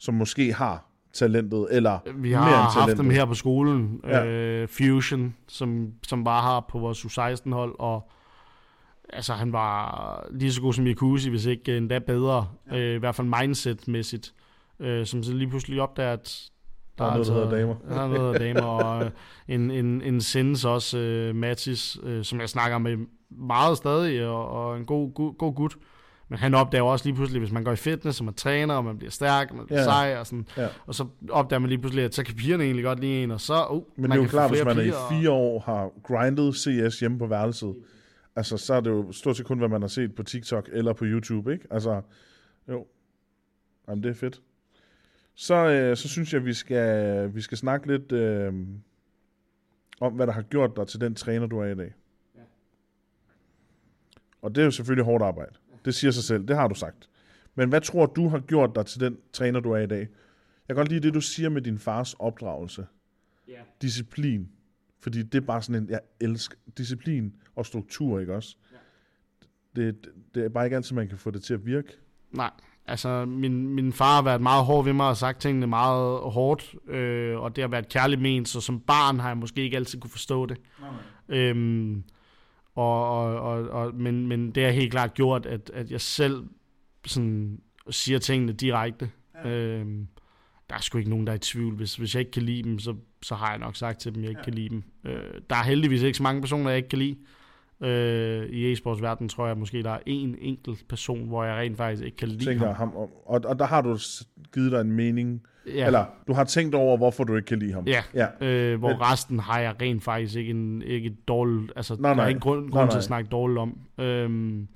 som måske har talentet, eller Vi mere har end haft talentet. dem her på skolen. Ja. Øh, Fusion, som, som bare har på vores U16-hold, og altså, han var lige så god som Yakuzi, hvis ikke endda bedre. Ja. Øh, I hvert fald mindset-mæssigt. Øh, som så lige pludselig opdager, at Der er noget, der hedder damer. Der er noget, der damer. og øh, en, en, en Sins også, øh, Mathis, øh, som jeg snakker med meget stadig, og, og en god, god, god gut. Men han opdager også lige pludselig, hvis man går i fitness, og man træner, og man bliver stærk, og man bliver Ja. sej, og sådan, Ja. og så opdager man lige pludselig, at så kan pigerne egentlig godt lide en, og så, uh, Men man det er jo klart, hvis man er i fire år har grindet CS hjemme på værelset, altså så er det jo stort set kun, hvad man har set på TikTok eller på YouTube, ikke? Altså, jo. Jamen, det er fedt. Så, øh, så synes jeg, vi skal, vi skal snakke lidt øh, om, hvad der har gjort dig til den træner, du er i dag. Og det er jo selvfølgelig hårdt arbejde. Det siger sig selv. Det har du sagt. Men hvad tror du har gjort dig til den træner, du er i dag? kan godt lide det, du siger med din fars opdragelse. Ja. Disciplin. Fordi det er bare sådan en, jeg elsker disciplin og struktur, ikke også? Ja. Det, det er bare ikke altid, man kan få det til at virke. Nej, altså min, min far har været meget hård ved mig og sagt tingene meget hårdt, øh, og det har været kærligt ment, så som barn har jeg måske ikke altid kunne forstå det. Øhm, og, og, og, og, men, men det har helt klart gjort, at, at jeg selv sådan, siger tingene direkte. Ja. Øhm, der er sgu ikke nogen, der er i tvivl. Hvis, hvis jeg ikke kan lide dem, så, så har jeg nok sagt til dem, at jeg ikke ja. kan lide dem. Øh, der er heldigvis ikke så mange personer, jeg ikke kan lide. Øh, I e-sports verden tror jeg måske, der er en enkelt person, hvor jeg rent faktisk ikke kan lide Tænker ham. ham og, og der har du givet dig en mening. Ja. Eller du har tænkt over, hvorfor du ikke kan lide ham. Ja, ja. øh, hvor Men- resten har jeg rent faktisk ikke en ikke et dårligt, altså Nej, der nej. er ikke grund, Nej, grund til nej. at snakke dårligt om. Øhm,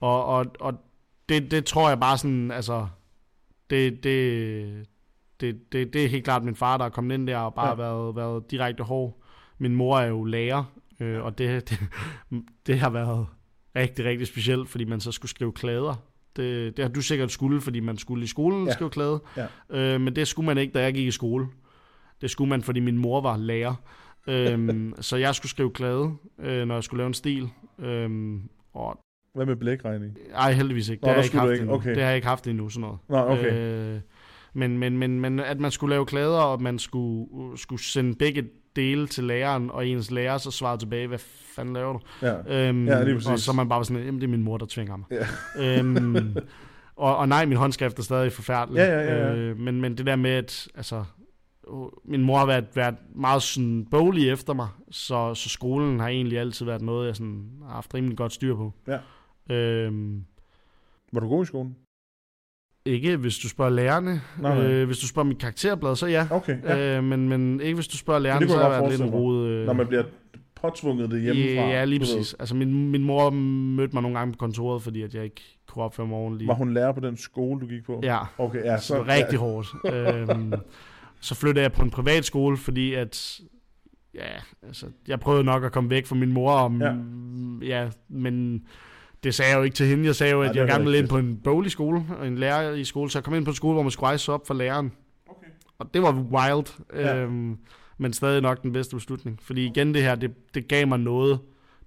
og og, og det, det tror jeg bare sådan, altså, det, det, det, det, det er helt klart min far, der er kommet ind der og bare ja. været, været direkte hård. Min mor er jo lærer, øh, og det, det, det har været rigtig, rigtig specielt, fordi man så skulle skrive klæder. Det, det har du sikkert skulle, fordi man skulle i skolen Ja. skrive klæde. Ja. Øh, men det skulle man ikke, da jeg gik i skole. Det skulle man, fordi min mor var lærer. øhm, så jeg skulle skrive klæde, øh, når jeg skulle lave en stil. Øhm, og Hvad med blækregning? ej, heldigvis ikke. Nå, Det, har, jeg ikke haft ikke. endnu. Okay. det har jeg ikke haft endnu, sådan noget. Nå, okay. Øh, men, men, men, men at man skulle lave klæder, og man skulle, skulle sende begge dele til læreren, og ens lærer så svarede tilbage, hvad fanden laver du? Ja. Øhm, Ja, lige præcis. og så er man bare sådan, jamen det er min mor, der tvinger mig. Ja. øhm, og, og nej, min håndskrift er stadig forfærdelig. Ja, ja, ja, ja. Øh, men, men det der med, at altså, øh, min mor har været, været meget sådan boglig efter mig, så, så skolen har egentlig altid været noget, jeg sådan, har haft rimelig godt styr på. Ja. Øhm, Var du god i skolen? Ikke hvis du spørger lærerne. Nej, nej. Øh, hvis du spørger mit karakterblad, så ja. Okay, ja. ja. Øh, men, men ikke hvis du spørger lærerne, kunne så godt været lidt en rode. Øh, Når man bliver påtvunget det hjemmefra. Ja, lige ved. præcis. Altså min, min mor mødte mig nogle gange på kontoret, fordi at jeg ikke kunne opføre mig ordentligt. Var hun lærer på den skole, du gik på? Ja, Okay, ja. så det var rigtig hårdt. øhm, så flyttede jeg på en privat skole, fordi at ja, altså, jeg prøvede nok at komme væk fra min mor, og, Ja. ja. ja, men det sagde jeg jo ikke til hende. Jeg sagde jo, Nej, at det jeg er gerne ville ind på en boglig skole, og en lærer i skole, så jeg kom ind på en skole, hvor man skulle rejse op for læreren. Okay. Og det var wild, Ja. øhm, men stadig nok den bedste beslutning. Fordi igen det her, det, det gav mig noget.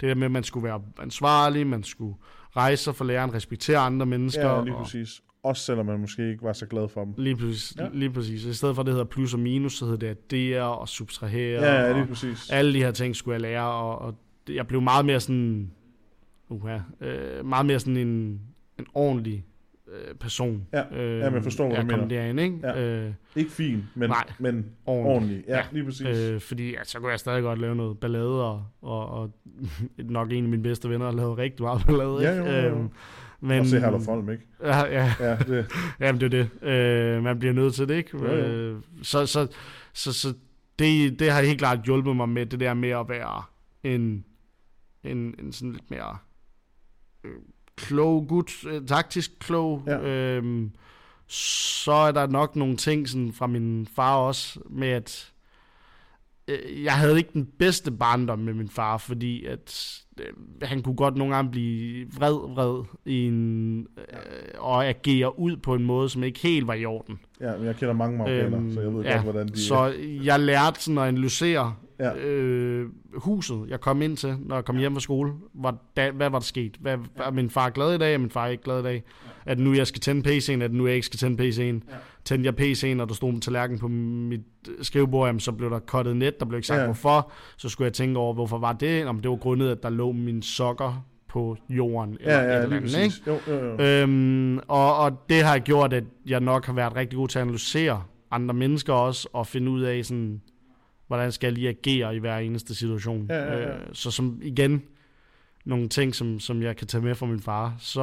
Det der med, at man skulle være ansvarlig, man skulle rejse sig for læreren, respektere andre mennesker. Ja, lige og- præcis. Også selvom man måske ikke var så glad for dem. Lige præcis, Ja. lige præcis. I stedet for, at det hedder plus og minus, så hedder det addere og subtrahere. Ja, ja, og lige præcis. alle de her ting skulle jeg lære, og, og jeg blev meget mere sådan, uha, øh, meget mere sådan en, en ordentlig øh, person. Ja, øh, ja, men jeg forstår, hvad jeg du mener. derind, ikke? Ja. Øh, Ikke fin, men, Nej. men ordentlig. ordentlig. Ja, Ja. lige præcis. Øh, fordi ja, så kunne jeg stadig godt lave noget ballade, og, og, og nok en af mine bedste venner har lavet rigtig meget ballade. Ja, ikke? jo, jo, jo. Øhm, men, og se der Folm, ikke? Ja, ja, Ja, det, Jamen, det er det. Øh, man bliver nødt til det, ikke? Jo, jo. Øh, så så, så, så det, det har helt klart hjulpet mig med det der med at være en, en, en sådan lidt mere øh, klog gut, øh, taktisk klog. Ja. Øh, så er der nok nogle ting sådan, fra min far også, med at øh, jeg havde ikke den bedste barndom med min far, fordi at øh, han kunne godt nogle gange blive vred, vred i en, øh, og agere ud på en måde, som ikke helt var i orden. ja, men jeg kender mange marokkaner, Øhm, så jeg ved ja, godt, hvordan de... Så jeg lærte sådan at analysere Ja. ja. øh, huset, jeg kom ind til, når jeg kom hjem fra skole. Hvad, da, hvad var der sket? Hvad, er min far glad i dag? Er min far ikke glad i dag? Er det nu, jeg skal tænde PC'en? Det nu, jeg ikke skal tænde PC'en? Ja. Tændte jeg PC'en, og der stod en tallerken på mit øh, skrivebord, jamen, så blev der kottet net, der blev ikke sagt Ja. ja. hvorfor. Så skulle jeg tænke over, hvorfor var det? Jamen, det var grundet, at der lå mine sokker på jorden. Eller Ja, ja, eller andet, ikke? præcis. Jo, jo, jo. Øhm, og, og det har gjort, at jeg nok har været rigtig god til at analysere andre mennesker også, og finde ud af, sådan, hvordan skal jeg lige agere i hver eneste situation. Ja, ja, ja. Øh, så som igen, nogle ting, som, som jeg kan tage med fra min far. Så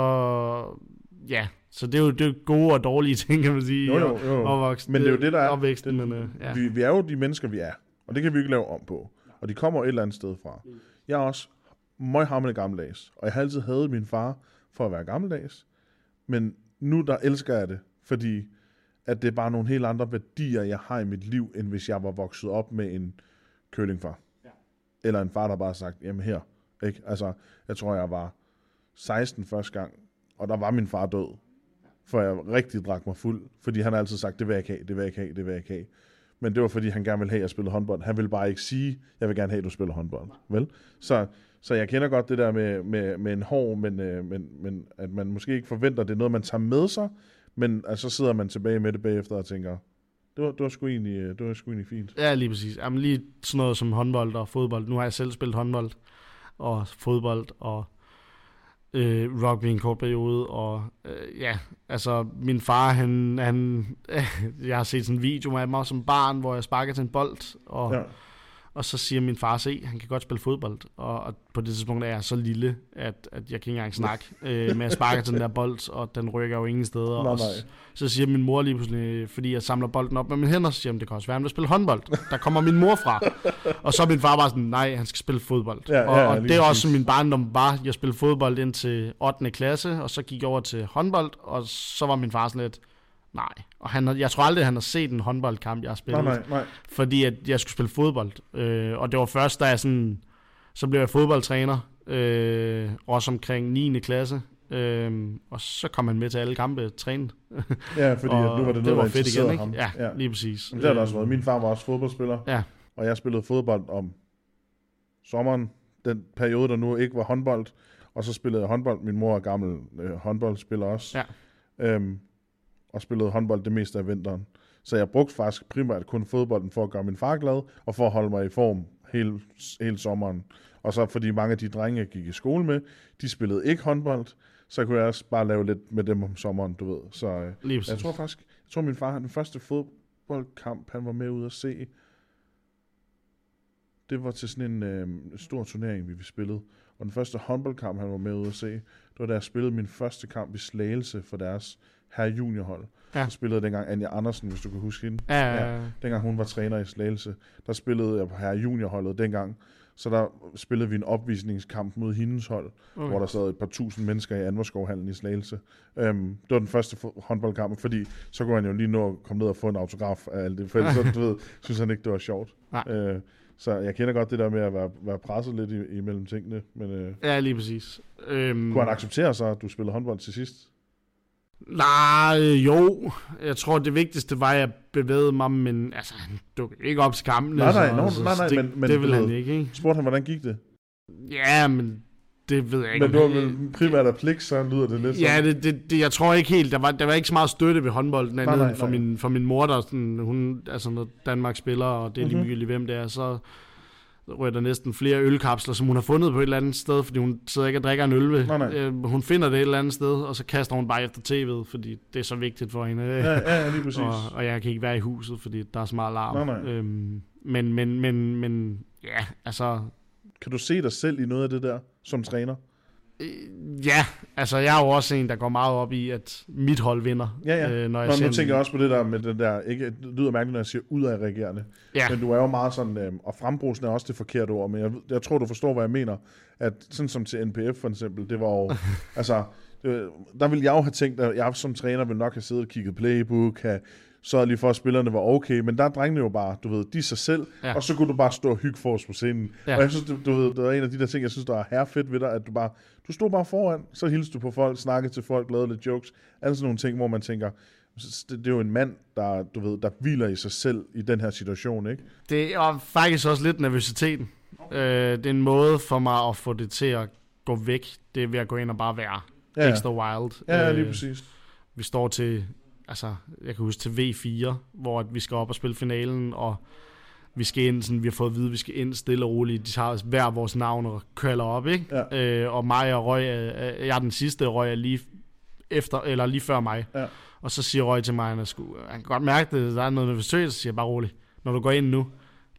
ja, så det er jo, det er gode og dårlige ting, kan man sige. Jo, jo, jo. Opvoksen, Men det er jo det, der er- Opvæksten, men, øh, ja. Vi, vi er jo de mennesker, vi er. Og det kan vi ikke lave om på. Og de kommer et eller andet sted fra. Jeg er også møghamrende gammeldags. Og jeg har altid hadet min far for at være gammeldags. Men nu der elsker jeg det. Fordi at det er bare nogle helt andre værdier, jeg har i mit liv, end hvis jeg var vokset op med en kølingfar. Ja. Eller en far, der bare har sagt, jamen her. Ikke? Altså, jeg tror, jeg var 16 første gang, og der var min far død. for jeg rigtig drak mig fuld, fordi han har altid sagt, det vil jeg ikke have, det vil jeg ikke have, det vil jeg ikke have. Men det var fordi, han gerne ville have, at jeg spillede håndbold. Han ville bare ikke sige, jeg vil gerne have, at du spiller håndbold. Vel? Så, så jeg kender godt det der med, med, med en hård, men, øh, men, men at man måske ikke forventer, det er noget, man tager med sig, men altså, så sidder man tilbage med det bagefter og tænker, det var, det var, sgu, egentlig, øh, det var sgu egentlig fint. Ja, lige præcis. Jamen lige sådan noget som håndbold og fodbold. Nu har jeg selv spillet håndbold og fodbold og øh, rugby en kort periode, og øh, ja, altså min far, han, han øh, jeg har set sådan en video af mig som barn, hvor jeg sparker til en bold, og ja. Og så siger min far, se, han kan godt spille fodbold. Og, og på det tidspunkt er jeg så lille, at, at jeg kan ikke engang snakke øh, med at sparke til den der bold, og den rykker jo ingen steder. Nej, og så, så siger min mor lige pludselig, fordi jeg samler bolden op med mine hænder, så siger han, det kan også være, at han vil spille håndbold. Der kommer min mor fra. og så er min far bare sådan, nej, han skal spille fodbold. Ja, og, ja, og det er også min barndom var, jeg spillede fodbold indtil 8. klasse, og så gik jeg over til håndbold, og så var min far sådan lidt, Nej, og han, jeg tror aldrig, han har set en håndboldkamp, jeg har spillet. Nej, nej, nej. Fordi at jeg skulle spille fodbold. Øh, og det var først, da jeg sådan... Så blev jeg fodboldtræner, øh, også omkring 9. klasse. Øh, og så kom han med til alle kampe trænet. ja, fordi nu var det noget, det var fedt igen, ikke? Ham. Ja, ja, lige præcis. Men det har det også været. Min far var også fodboldspiller. Ja. Og jeg spillede fodbold om sommeren, den periode, der nu ikke var håndbold. Og så spillede jeg håndbold. Min mor er gammel øh, håndboldspiller også. Ja. Øhm, og spillede håndbold det meste af vinteren. Så jeg brugte faktisk primært kun fodbolden for at gøre min far glad, og for at holde mig i form hele, hele sommeren. Og så fordi mange af de drenge, jeg gik i skole med, de spillede ikke håndbold, så kunne jeg også bare lave lidt med dem om sommeren, du ved. Så øh, jeg tror faktisk, jeg tror min far, den første fodboldkamp, han var med ud at se, det var til sådan en øh, stor turnering, vi spillede. Og den første håndboldkamp, han var med ud at se, det var da jeg spillede min første kamp i Slagelse for deres her juniorhold. Ja. Så spillede dengang Anja Andersen, hvis du kan huske hende. Ja, ja, ja. Dengang hun var træner i Slagelse, der spillede jeg på her juniorholdet dengang. Så der spillede vi en opvisningskamp mod hendes hold, okay. hvor der sad et par tusind mennesker i Anvorskov-hallen i Slagelse. Um, det var den første håndboldkamp, fordi så kunne han jo lige nå at komme ned og få en autograf af alt det, for ellers så, du ved, synes han ikke, det var sjovt. Uh, så jeg kender godt det der med at være, være presset lidt imellem tingene. Men, uh, ja, lige præcis. Øhm, kunne han acceptere så, at du spillede håndbold til sidst? Nej, jo. Jeg tror, det vigtigste var, at jeg bevægede mig, men altså, han dukkede ikke op til kampen. Nej, nej, no, nej, nej, det, men, men det vil han ikke, ikke? Spurgte han, hvordan gik det? Ja, men det ved jeg ikke. Men det var vel primært af pligt, så lyder det lidt Ja, det, det, det, jeg tror ikke helt. Der var, der var ikke så meget støtte ved håndbolden nej, nej, nej. For, min, for min mor, der sådan, hun, altså når Danmark spiller, og det er lige mm-hmm. hvem det er, så rører der næsten flere ølkapsler, som hun har fundet på et eller andet sted, fordi hun sidder ikke og drikker en øl ved. Nej, nej. Øh, hun finder det et eller andet sted, og så kaster hun bare efter tv'et, fordi det er så vigtigt for hende. Ja, ja, lige præcis. og, og jeg kan ikke være i huset, fordi der er så meget larm. Nej, nej. Øhm, men, men, men, men, ja, altså... Kan du se dig selv i noget af det der, som træner? Øh, ja, altså jeg er jo også en, der går meget op i, at mit hold vinder. Ja, ja. Øh, når jeg Nå, nu tænker jeg også på det der med det der, ikke, det lyder mærkeligt, når jeg siger ud af reagerende. Ja. Men du er jo meget sådan, øh, og frembrusen er også det forkerte ord, men jeg, jeg tror, du forstår, hvad jeg mener. At sådan som til NPF for eksempel, det var jo, altså, det, der ville jeg jo have tænkt, at jeg som træner ville nok have siddet og kigget playbook, have så lige for, at spillerne var okay, men der er drengene jo bare, du ved, de sig selv, ja. og så kunne du bare stå og hygge for os på scenen. Ja. Og jeg synes, du, du ved, det er en af de der ting, jeg synes, der er her fedt ved dig, at du bare, du stod bare foran, så hilste du på folk, snakkede til folk, lavede lidt jokes, alle sådan nogle ting, hvor man tænker, det, det er jo en mand, der, du ved, der hviler i sig selv i den her situation, ikke? Det er faktisk også lidt nervøsiteten. Øh, det er en måde for mig at få det til at gå væk. Det er ved at gå ind og bare være ja. ekstra wild. Ja, lige øh, præcis. Vi står til altså, jeg kan huske til V4, hvor vi skal op og spille finalen, og vi skal ind, sådan, vi har fået at vide, at vi skal ind stille og roligt. De har hver vores navn og køler op, ikke? Ja. Øh, og mig og Røg, jeg er den sidste, Røg er lige efter, eller lige før mig. Ja. Og så siger Røg til mig, at han, skulle, han kan godt mærke det, der er noget nervøsitet, så siger jeg bare roligt, når du går ind nu,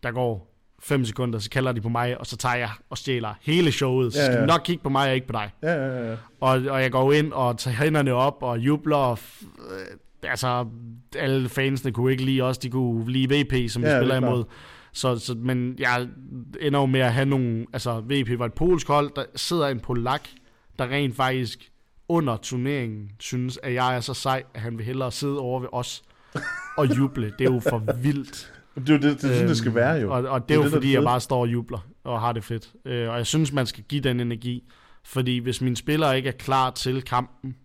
der går 5 sekunder, så kalder de på mig, og så tager jeg og stjæler hele showet. Så ja, ja. skal nok kigge på mig og ikke på dig. Ja, ja, ja. Og, og jeg går ind og tager hænderne op og jubler, og altså, alle fansene kunne ikke lide os, de kunne lide VP, som vi ja, spiller imod. Så, så, men jeg ender jo med at have nogle, altså VP var et polsk hold, der sidder en polak, der rent faktisk under turneringen synes, at jeg er så sej, at han vil hellere sidde over ved os og juble. Det er jo for vildt. Det er jo det, det, det, det skal være jo. Og, og det, det er jo det, fordi, jeg bare står og jubler og har det fedt. Øh, og jeg synes, man skal give den energi. Fordi hvis mine spillere ikke er klar til kampen,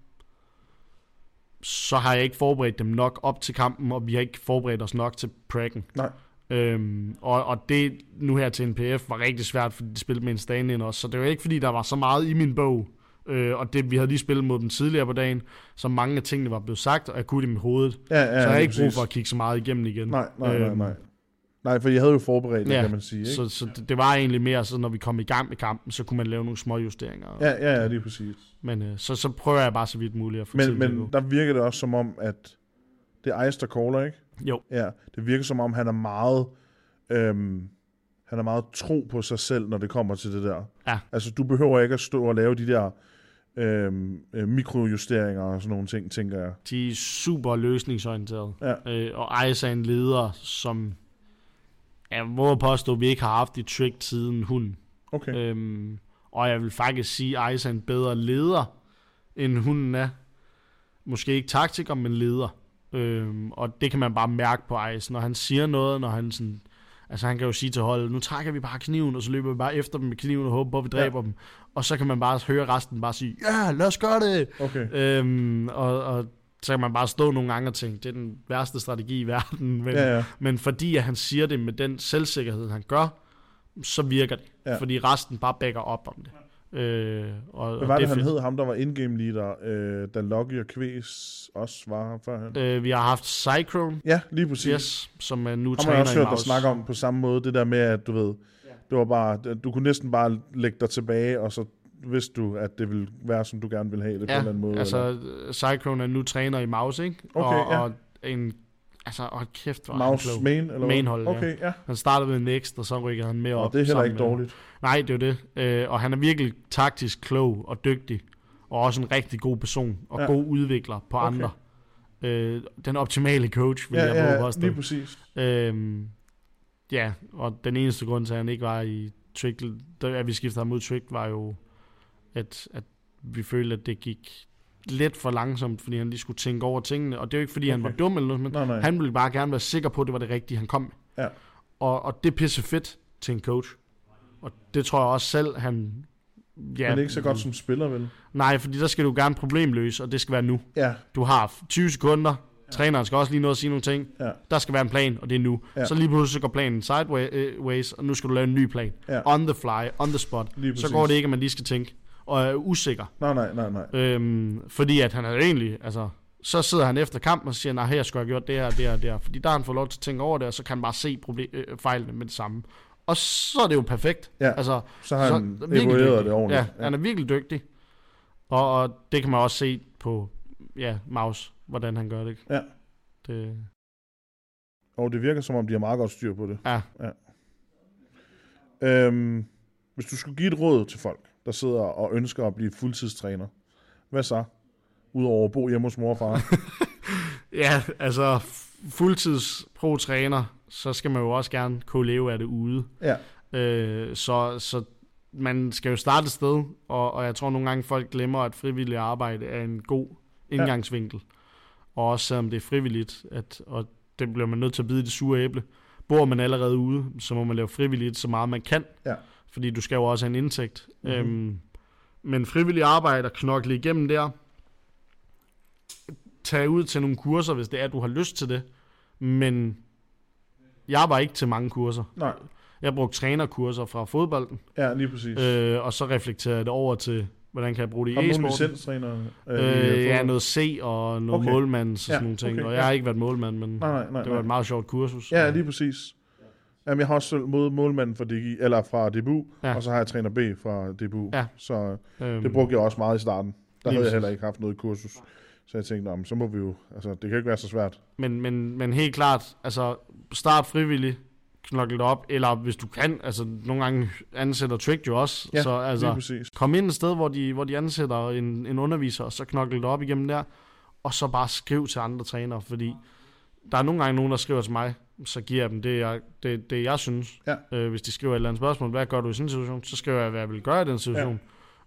så har jeg ikke forberedt dem nok op til kampen, og vi har ikke forberedt os nok til prakken. Nej. Øhm, og, og det nu her til NPF var rigtig svært, fordi de spillede med en stand også, så det var ikke fordi, der var så meget i min bog, øh, og det, vi havde lige spillet mod dem tidligere på dagen, så mange af tingene var blevet sagt, og jeg kunne dem i hovedet. Ja, ja, så jeg har ikke brug for at kigge så meget igennem igen. Nej, nej, nej, Øhm, nej. Nej, for jeg havde jo forberedt det, Ja, kan man sige. Ikke? Så, så det, det var egentlig mere sådan, når vi kom i gang med kampen, så kunne man lave nogle små justeringer. Ja, ja, ja, lige præcis. Men øh, så, så prøver jeg bare så vidt muligt at få Men, men gå. der virker det også som om, at det er Ice, der caller, ikke? Jo, Ja, det virker som om, han er meget... Øhm, han er meget tro på sig selv, når det kommer til det der. Ja. Altså, du behøver ikke at stå og lave de der øhm, øh, mikrojusteringer og sådan nogle ting, tænker jeg. de er super løsningsorienterede. Ja. Øh, og Ice er en leder, som jeg må påstå, at vi ikke har haft i trick siden hun. Okay. Øhm, og jeg vil faktisk sige, at Ice er en bedre leder, end hunden er. Måske ikke taktiker, men leder. Øhm, og det kan man bare mærke på Ice. Når han siger noget, når han sådan... Altså han kan jo sige til holdet, nu trækker vi bare kniven, og så løber vi bare efter dem med kniven og håber på, at vi dræber ja. dem. Og så kan man bare høre resten bare sige, ja, lad os gøre det! Okay. Øhm, og, og så kan man bare stå nogle gange og tænke, det er den værste strategi i verden. Men, Ja, ja. men fordi at han siger det med den selvsikkerhed, han gør, så virker det. Ja. Fordi resten bare backer op om det. Øh, og, Hvad og var det, er han hed? Ham, der var in-game leader, øh, da Loggy og Kvæs også var her førhen? Øh, vi har haft Cyclone, Ja, lige præcis. yes, som er nu Ham har træner jeg også hørt dig snakke om på samme måde, det der med, at du ved, det var bare, du kunne næsten bare lægge dig tilbage, og så vidste du, at det ville være, som du gerne ville have det på en Ja, eller anden måde. altså eller? Cyclone er nu træner i Maus, ikke? Okay, og, ja. og en, altså, hold kæft, hvor er han Mouse klog. main, eller hvad? Main-hold, ja. Okay, ja. Han startede ved Next, og så rykkede han mere Og op. det er heller ikke med- dårligt. Nej, det er det. Øh, og han er virkelig taktisk klog og dygtig. Og også en rigtig god person. Og Ja. ja. god udvikler på Okay. andre. Øh, den optimale coach, vil Ja, jeg ja, prøve ja, påstå. lige præcis. Øhm, ja, og den eneste grund til, at han ikke var i Trick, at vi skiftede ham ud Trick, var jo, at, at vi følte, at det gik lidt for langsomt, fordi han lige skulle tænke over tingene. Og det er jo ikke, fordi okay. han var dum eller noget, men Nej, nej. han ville bare gerne være sikker på, at det var det rigtige, han kom med. Ja. Og, og det er pisse fedt til en coach. Og det tror jeg også selv, han... Ja, Men det er ikke så godt som spiller, vel? Nej, fordi der skal du gerne problemløse, og det skal være nu. Ja, Du har 20 sekunder, træneren skal også lige nå at sige nogle ting. ja, Der skal være en plan, og det er nu. Ja. Så lige pludselig går planen sideways, og nu skal du lave en ny plan. ja. On the fly, on the spot. Så går det ikke, at man lige skal tænke, og er usikker. Nej, nej, nej, nej. Øhm, fordi at han er egentlig, altså, så sidder han efter kampen og siger, nej, her skulle jeg have gjort det her, det her, det her. Fordi der har han fået lov til at tænke over det, og så kan han bare se problem, øh, fejlene med det samme. Og så er det jo perfekt. Ja, Altså, så har så han virkelig evalueret dygtig. det ordentligt. Ja, han er virkelig dygtig. Og, og det kan man også se på ja, Maus, hvordan han gør det. Ja. det Og det virker som om, de har meget godt styr på det. ja. Øhm, hvis du skulle give et råd til folk, der sidder og ønsker at blive fuldtidstræner, hvad så? Udover at bo hjemme hos mor og far. ja, altså fuldtids pro-træner, så skal man jo også gerne kunne leve af det ude. ja, Øh, så, så man skal jo starte et sted, og, og jeg tror nogle gange folk glemmer, at frivillig arbejde er en god indgangsvinkel. Og også selvom det er frivilligt, at, og det bliver man nødt til at bide i det sure æble. Bor man allerede ude, så må man lave frivilligt så meget man kan. Ja. Fordi du skal jo også have en indtægt. Mhm. Mm-hmm. Øhm, men frivillig arbejde og knokle igennem der. Tag ud til nogle kurser, hvis det er, at du har lyst til det. Men jeg var ikke til mange kurser. nej, Jeg brugte trænerkurser fra fodbolden, ja, lige præcis. Øh, øh, og så reflekterede jeg det over til, hvordan kan jeg bruge det har i e-sporten. licenstræner? Øh, i ja, fodbold? noget C og noget Okay. målmands og Ja, sådan nogle ting. okay, og ja. jeg har ikke været målmand, men Nej, nej, nej. det var et meget sjovt kursus. Ja, lige præcis. Jamen, jeg har også mod målmanden fra, DG, eller fra DBU, ja. Og så har jeg træner B fra DBU. Ja. Så øhm, det brugte jeg også meget i starten. Der Lige havde jeg heller ikke haft noget kursus. Så jeg tænkte, "Nå, men så må vi jo, altså det kan ikke være så svært. men, men, men helt klart, altså start frivilligt, knokle det op, eller hvis du kan, altså nogle gange ansætter Trick jo også, Ja, så altså kom ind et sted, hvor de, hvor de ansætter en, en underviser, og så knokle det op igennem der, og så bare skriv til andre trænere, fordi der er nogle gange nogen, der skriver til mig, så giver jeg dem det, jeg, det, det, jeg synes. Ja. Øh, hvis de skriver et eller andet spørgsmål, hvad gør du i sådan en situation, så skriver jeg, hvad jeg vil gøre i den situation.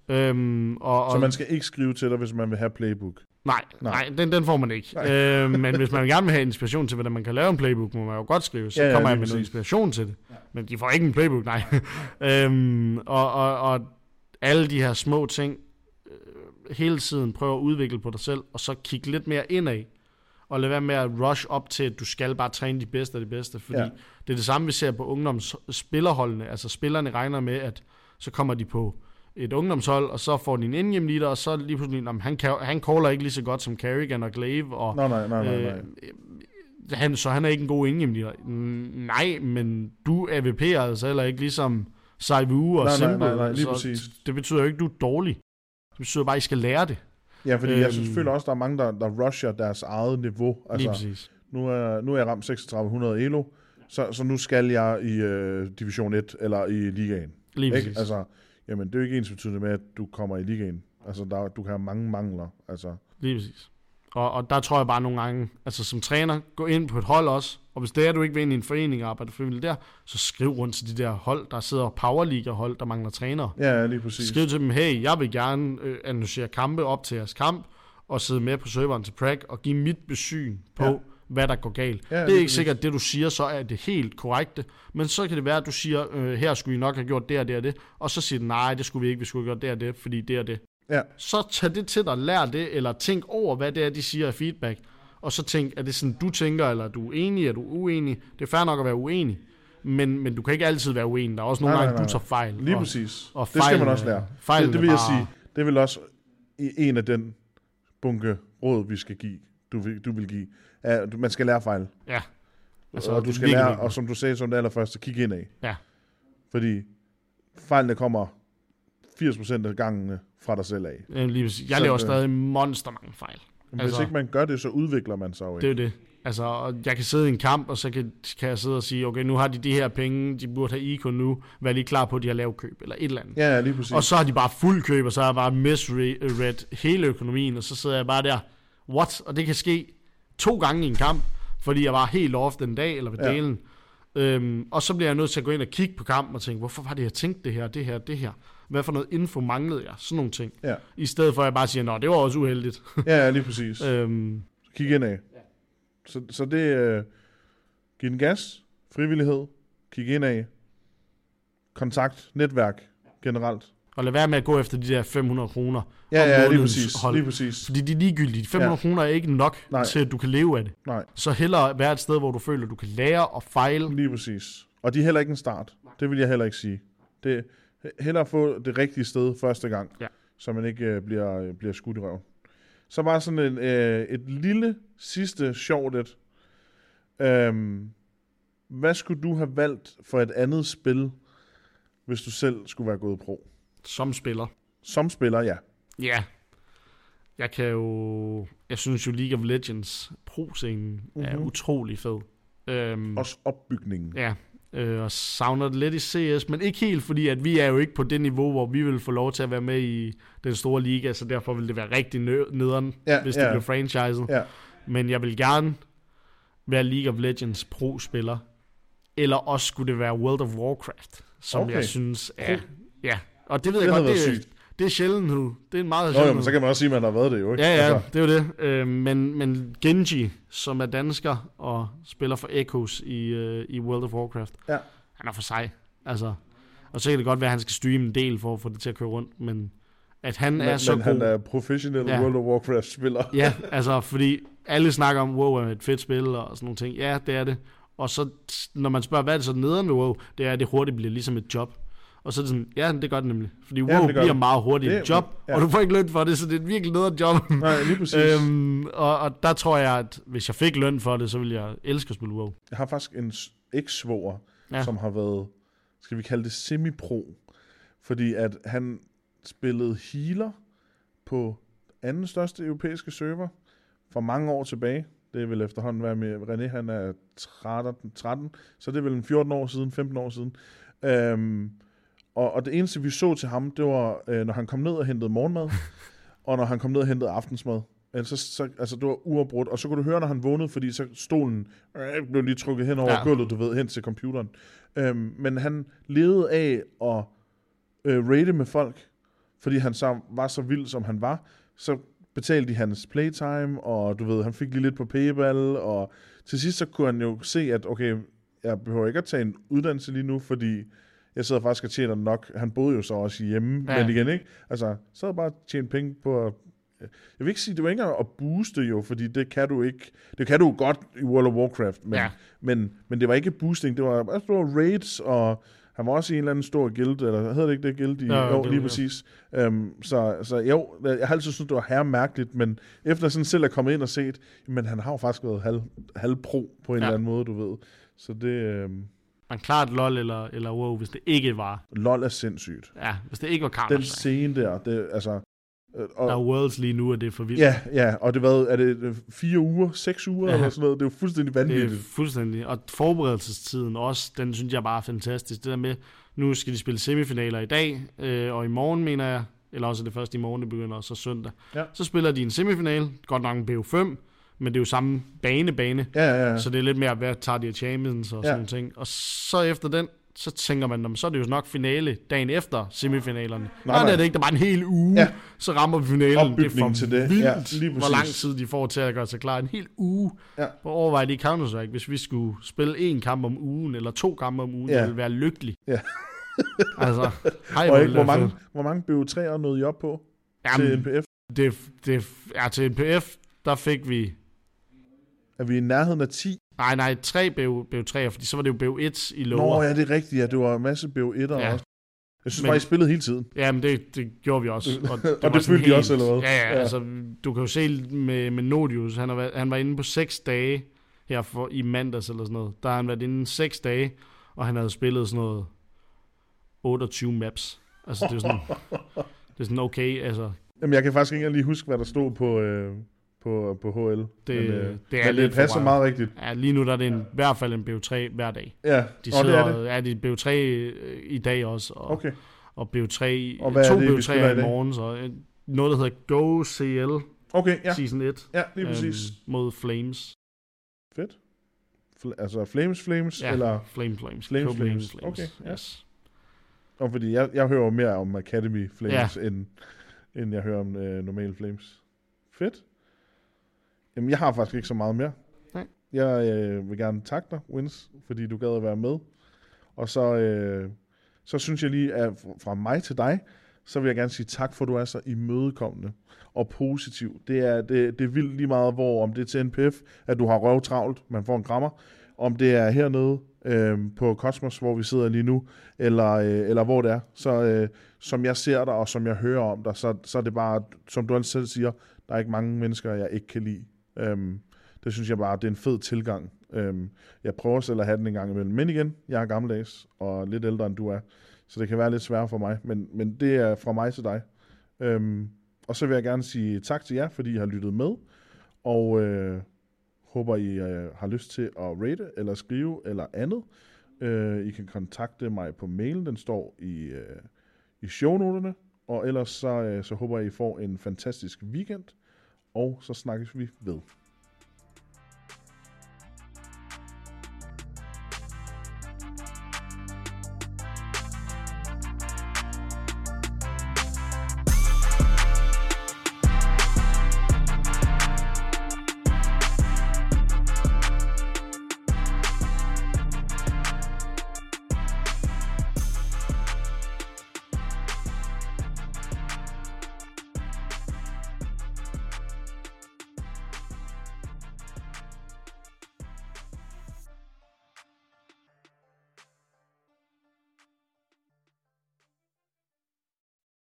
Ja. Øhm, og, og, Så man skal ikke skrive til dig, hvis man vil have playbook. Nej, Nej. nej, den, den får man ikke. Nej. Øh, men hvis man gerne vil have inspiration til, hvordan man kan lave en playbook, må man jo godt skrive. Så Ja, ja, kommer jeg med noget inspiration til det. Ja. Men de får ikke en playbook, nej. øhm, og, og, og alle de her små ting, øh, hele tiden prøve at udvikle på dig selv, og så kigge lidt mere indad, og lade være med at rush op til, at du skal bare træne de bedste af de bedste, fordi Ja. det er det samme, vi ser på ungdomsspillerholdene, altså spillerne regner med, at så kommer de på et ungdomshold, og så får de en in leader, og så lige pludselig, jamen, han, kan, han caller ikke lige så godt som Carrigan og Glaive, og Nej, nej, nej, nej, nej. Øh, han, så han er ikke en god in leader. Nej, men du AVP'er altså heller ikke ligesom Saivu og Nej, nej, Simple. nej, nej, lige så præcis. Det betyder jo ikke, at du er dårlig. Det betyder bare, at I skal lære det. Ja, fordi øhm, jeg synes Øhm. selvfølgelig også, der er mange, der, der rusher deres eget niveau. Lige Altså, præcis. nu er, nu er jeg ramt 3600 elo, så, så nu skal jeg i øh, Division 1 eller i Ligaen. Lige Ikke? præcis. Altså, jamen, det er jo ikke ens betydende med, at du kommer i Ligaen. Altså, der, du kan have mange mangler. Altså, Lige præcis. Og, og der tror jeg bare nogle gange, altså som træner, gå ind på et hold også, og hvis det er, du ikke vil ind i en forening og arbejde frivilligt der, så skriv rundt til de der hold, der sidder powerliga hold, der mangler trænere. ja, lige præcis. Skriv til dem, hey, jeg vil gerne øh, analysere kampe op til jeres kamp, og sidde med på serveren til Prag, og give mit besyn på, Ja. hvad der går galt. Ja, det er ikke præcis. sikkert, at det du siger, så er det helt korrekte, men så kan det være, at du siger, øh, her skulle I nok have gjort det og det og det, og så siger du, nej, det skulle vi ikke, vi skulle have gjort det og det, fordi det og det. Ja, Så tag det til dig, lær det, eller tænk over, hvad det er, de siger af feedback, og så tænk, er det sådan, du tænker, eller er du enig, er du uenig? Det er fair nok at være uenig, men, men du kan ikke altid være uenig. Der er også nogle Nej, gange, nej, du tager fejl. lige og, præcis. og det skal man også lære. fejlene Det, det vil jeg bare- sige, det vil også i en af den bunke råd, vi skal give, du vil, du vil give, at man skal lære fejl. Ja. Altså, og du skal lære, og som du sagde som det allerførste, kigge ind af. Ja. Fordi fejlene kommer 80% af gangene fra dig selv af. Øh, lige præcis. Jeg Så, laver øh, stadig monster mange fejl. Men Altså- hvis ikke man gør det, så udvikler man sig jo Det er ikke. det. Altså, og jeg kan sidde i en kamp, og så kan, kan jeg sidde og sige, okay, nu har de de her penge, de burde have Icon nu, vær lige klar på, at de har lavet køb, eller et eller andet. Ja, lige præcis. Og så har de bare fuld køb, og så har jeg bare misread hele økonomien, og så sidder jeg bare der, what? Og det kan ske to gange i en kamp, fordi jeg var helt off den dag, eller ved ja. delen. Øhm, og så bliver jeg nødt til at gå ind og kigge på kampen og tænke, hvorfor var det, jeg tænkte det her, det her, det her? Hvad for noget info manglede jeg? Sådan nogle ting. Ja. I stedet for at jeg bare siger, nå, det var også uheldigt. ja, ja, lige præcis. øhm, Kig ind af. Så, så det er, uh, giv den gas, frivillighed, kig ind af, kontakt, netværk generelt. og lad være med at gå efter de der 500 kroner. Ja, ja, lige præcis. hold. Lige præcis. Fordi de er ligegyldige. 500 ja. kroner er ikke nok. Nej. til, at du kan leve af det. Nej, Så hellere være et sted, hvor du føler, at du kan lære og fejle. lige præcis. Og de er heller ikke en start. Det vil jeg heller ikke sige. Det hellere få det rigtige sted første gang, Ja. så man ikke uh, bliver, bliver skudt i røven. Så bare sådan en, uh, et lille sidste sjovt et. Um, hvad skulle du have valgt for et andet spil, hvis du selv skulle være gået pro? Som spiller. Som spiller, ja. Ja. Jeg kan jo... Jeg synes jo League of Legends pro-scenen mm-hmm. er Mhm. utrolig fed. Øhm, Også opbygningen. ja. Øh, og savner det lidt i CS, men ikke helt, fordi at vi er jo ikke på det niveau, hvor vi vil få lov til at være med i den store liga, så derfor vil det være rigtig nederen, Ja, hvis ja. det bliver franchiset. Ja. Men jeg vil gerne være League of Legends pro-spiller. Eller også skulle det være World of Warcraft, som Okay. jeg synes er... Ja, og det ved jeg godt, det, sygt. Det er sjældent nu. Det er en meget Nå, jo, men så kan man også sige, at man har været det jo, ikke? Ja, ja, Altså, det er jo det. Øh, men, men Genji, som er dansker og spiller for Echoes i, øh, i World of Warcraft, Ja. han er for sig. Altså, og så kan det godt være, at han skal streame en del for at få det til at køre rundt, men at han men, er så men god... han er professionel Ja. World of Warcraft-spiller. Ja, altså, fordi alle snakker om, WoW er et fedt spil og sådan nogle ting. Ja, det er det. Og så, når man spørger, hvad er det så nederen ved WoW, det er, at det hurtigt bliver ligesom et job. Og så er det sådan, ja, det gør det nemlig. Fordi WoW det gør bliver det. meget hurtigt Det- et job, ja. og du får ikke løn for det, så det er virkelig nederen job. Nej, lige præcis. Øhm, og, og der tror jeg, at hvis jeg fik løn for det, så ville jeg elske at spille WoW. jeg har faktisk en eks-svoger, ja. Ja. som har været, skal vi kalde det semi-pro, fordi at han spillede healer på anden største europæiske server for mange år tilbage. Det vel efterhånden været med René, han er 13, 13 så det er vel en 14 år siden, 15 år siden. Øhm, og, og det eneste, vi så til ham, det var, øh, når han kom ned og hentede morgenmad, og når han kom ned og hentede aftensmad. Altså, så, altså, det var uafbrudt. Og så kunne du høre, når han vågnede, fordi så stolen øh, blev lige trukket hen over ja. Gulvet, du ved, hen til computeren. Øhm, men han levede af at øh, rate med folk, fordi han så var så vild, som han var. Så betalte de hans playtime, og du ved, han fik lige lidt på Paypal, og til sidst så kunne han jo se, at okay, jeg behøver ikke at tage en uddannelse lige nu, fordi jeg sidder faktisk og tjener nok. Han boede jo så også hjemme, ja. Men igen, ikke? Altså, så havde bare tjent penge på at jeg vil ikke sige, det var ikke engang at booste jo, fordi det kan du ikke. Det kan du godt i World of Warcraft, men, Ja. men, men det var ikke boosting, det var, altså, det var raids, og han var også i en eller anden stor guild, eller hedder det ikke det guild? I, Ja, jo, guild, lige ja. præcis. Um, så, så jo, jeg har altid syntes, det var her mærkeligt, men efter sådan selv at komme ind og set, men han har jo faktisk været halv, halv pro på en Ja. eller anden måde, du ved. Så det, um, Man klart LOL eller, eller WoW, hvis det ikke var, LOL er sindssygt. ja, hvis det ikke var Den Counter-Strike. scene der, det, altså... øh, Og, Der er Worlds lige nu, og det er for vildt. Ja, ja, og det var, er det øh, fire uger, seks uger Ja. eller sådan noget? Det er jo fuldstændig Det er vanvittigt. fuldstændig. Og forberedelsestiden også, den synes jeg bare er fantastisk. Det der med, nu skal de spille semifinaler i dag, øh, og i morgen, mener jeg, eller også det først i morgen, det begynder, og så søndag. Ja. Så spiller de en semifinal, godt nok en BO5, men det er jo samme bane, bane. Ja, ja, ja. Så det er lidt mere, hvad tager de af champions og Ja. sådan ting. Og så efter den, så tænker man, "Nå, men så er det jo nok finale dagen efter semifinalerne. Nej, Nej, nej, det er det ikke, der er bare en hel uge, Ja. så rammer vi finalen. Det er Opbygning for til det. vildt, Ja, lige hvor lang tid de får til at gøre sig klar. En hel uge. Ja. Hvor overvej det i Counter-Strike, hvis vi skulle spille en kamp om ugen, eller to kampe om ugen, Ja. ville være lykkelig. Ja. altså, hej, og hvor ikke, hvor, mange, hvor mange BO3'ere nåede I op på Jamen, til NPF? det, det, ja, til NPF, der fik vi... Er vi i nærheden af 10? Nej, nej, tre BO, BO3'er, fordi så var det jo BO1 i lower. Nå ja, det er rigtigt. Ja, det var en masse BO1'ere Ja. også. Jeg synes Men- bare, I spillede hele tiden. Jamen, det, det gjorde vi også. Og det, Og det følte I også, eller hvad? Ja, ja, Ja. ja, altså, du kan jo se med, med Nodius, han, har han var inde på seks dage her for, i mandags eller sådan noget. Der har han været inde seks dage, og han havde spillet sådan noget 28 maps. Altså, det er sådan, det er sådan okay, altså, Jamen, jeg kan faktisk ikke lige huske, hvad der stod på, øh, på, på HL. det, men, det øh, er men lidt det passer meget rigtigt. Ja, lige nu der er det en, i hvert fald en BO3 hver dag. Ja, De og det sidder, er det. ja, de er BO3 øh, i dag også, og, Okay. og BO3, Og hvad er to det, vi BO3 spiller i i morgen, så øh, noget, der hedder Go CL Okay, ja. Season 1. Ja, lige præcis. Øhm, mod Flames. Fedt. Fl- altså Flames Flames, Ja, eller... Flame Flames. Flame Copenhagen Flames. Okay, ja. Yes. Og fordi jeg, jeg hører mere om Academy Flames, ja. end, end jeg hører om øh, normale Flames. Fedt. Jamen, jeg har faktisk ikke så meget mere. Nej. Jeg øh, vil gerne takke dig, Wins, fordi du gad at være med. Og så, øh, så synes jeg lige, at fra- mig til dig, så vil jeg gerne sige tak, for du er så imødekommende og positiv. Det er, det, det er vildt lige meget, hvor om det er til NPF, at du har røv travlt, man får en krammer, om det er hernede øh, på Cosmos, hvor vi sidder lige nu, eller, øh, eller hvor det er. Så øh, som jeg ser dig, og som jeg hører om dig, så, så er det bare, som du altid selv siger, der er ikke mange mennesker, jeg ikke kan lide. Øhm, det synes jeg bare, det er en fed tilgang. Øhm, jeg prøver selv at have den en gang imellem. Men igen, jeg er gammeldags og lidt ældre end du er. Så det kan være lidt sværere for mig. Men, men det er fra mig til dig. Øhm, og så vil jeg gerne sige tak til jer, fordi I har lyttet med. Og øh, håber, I øh, har lyst til at rate eller skrive eller andet. Øh, I kan kontakte mig på mailen. Den står i, øh, i shownoterne. Og ellers så, øh, så håber jeg, I får en fantastisk weekend. Og så snakkes vi ved.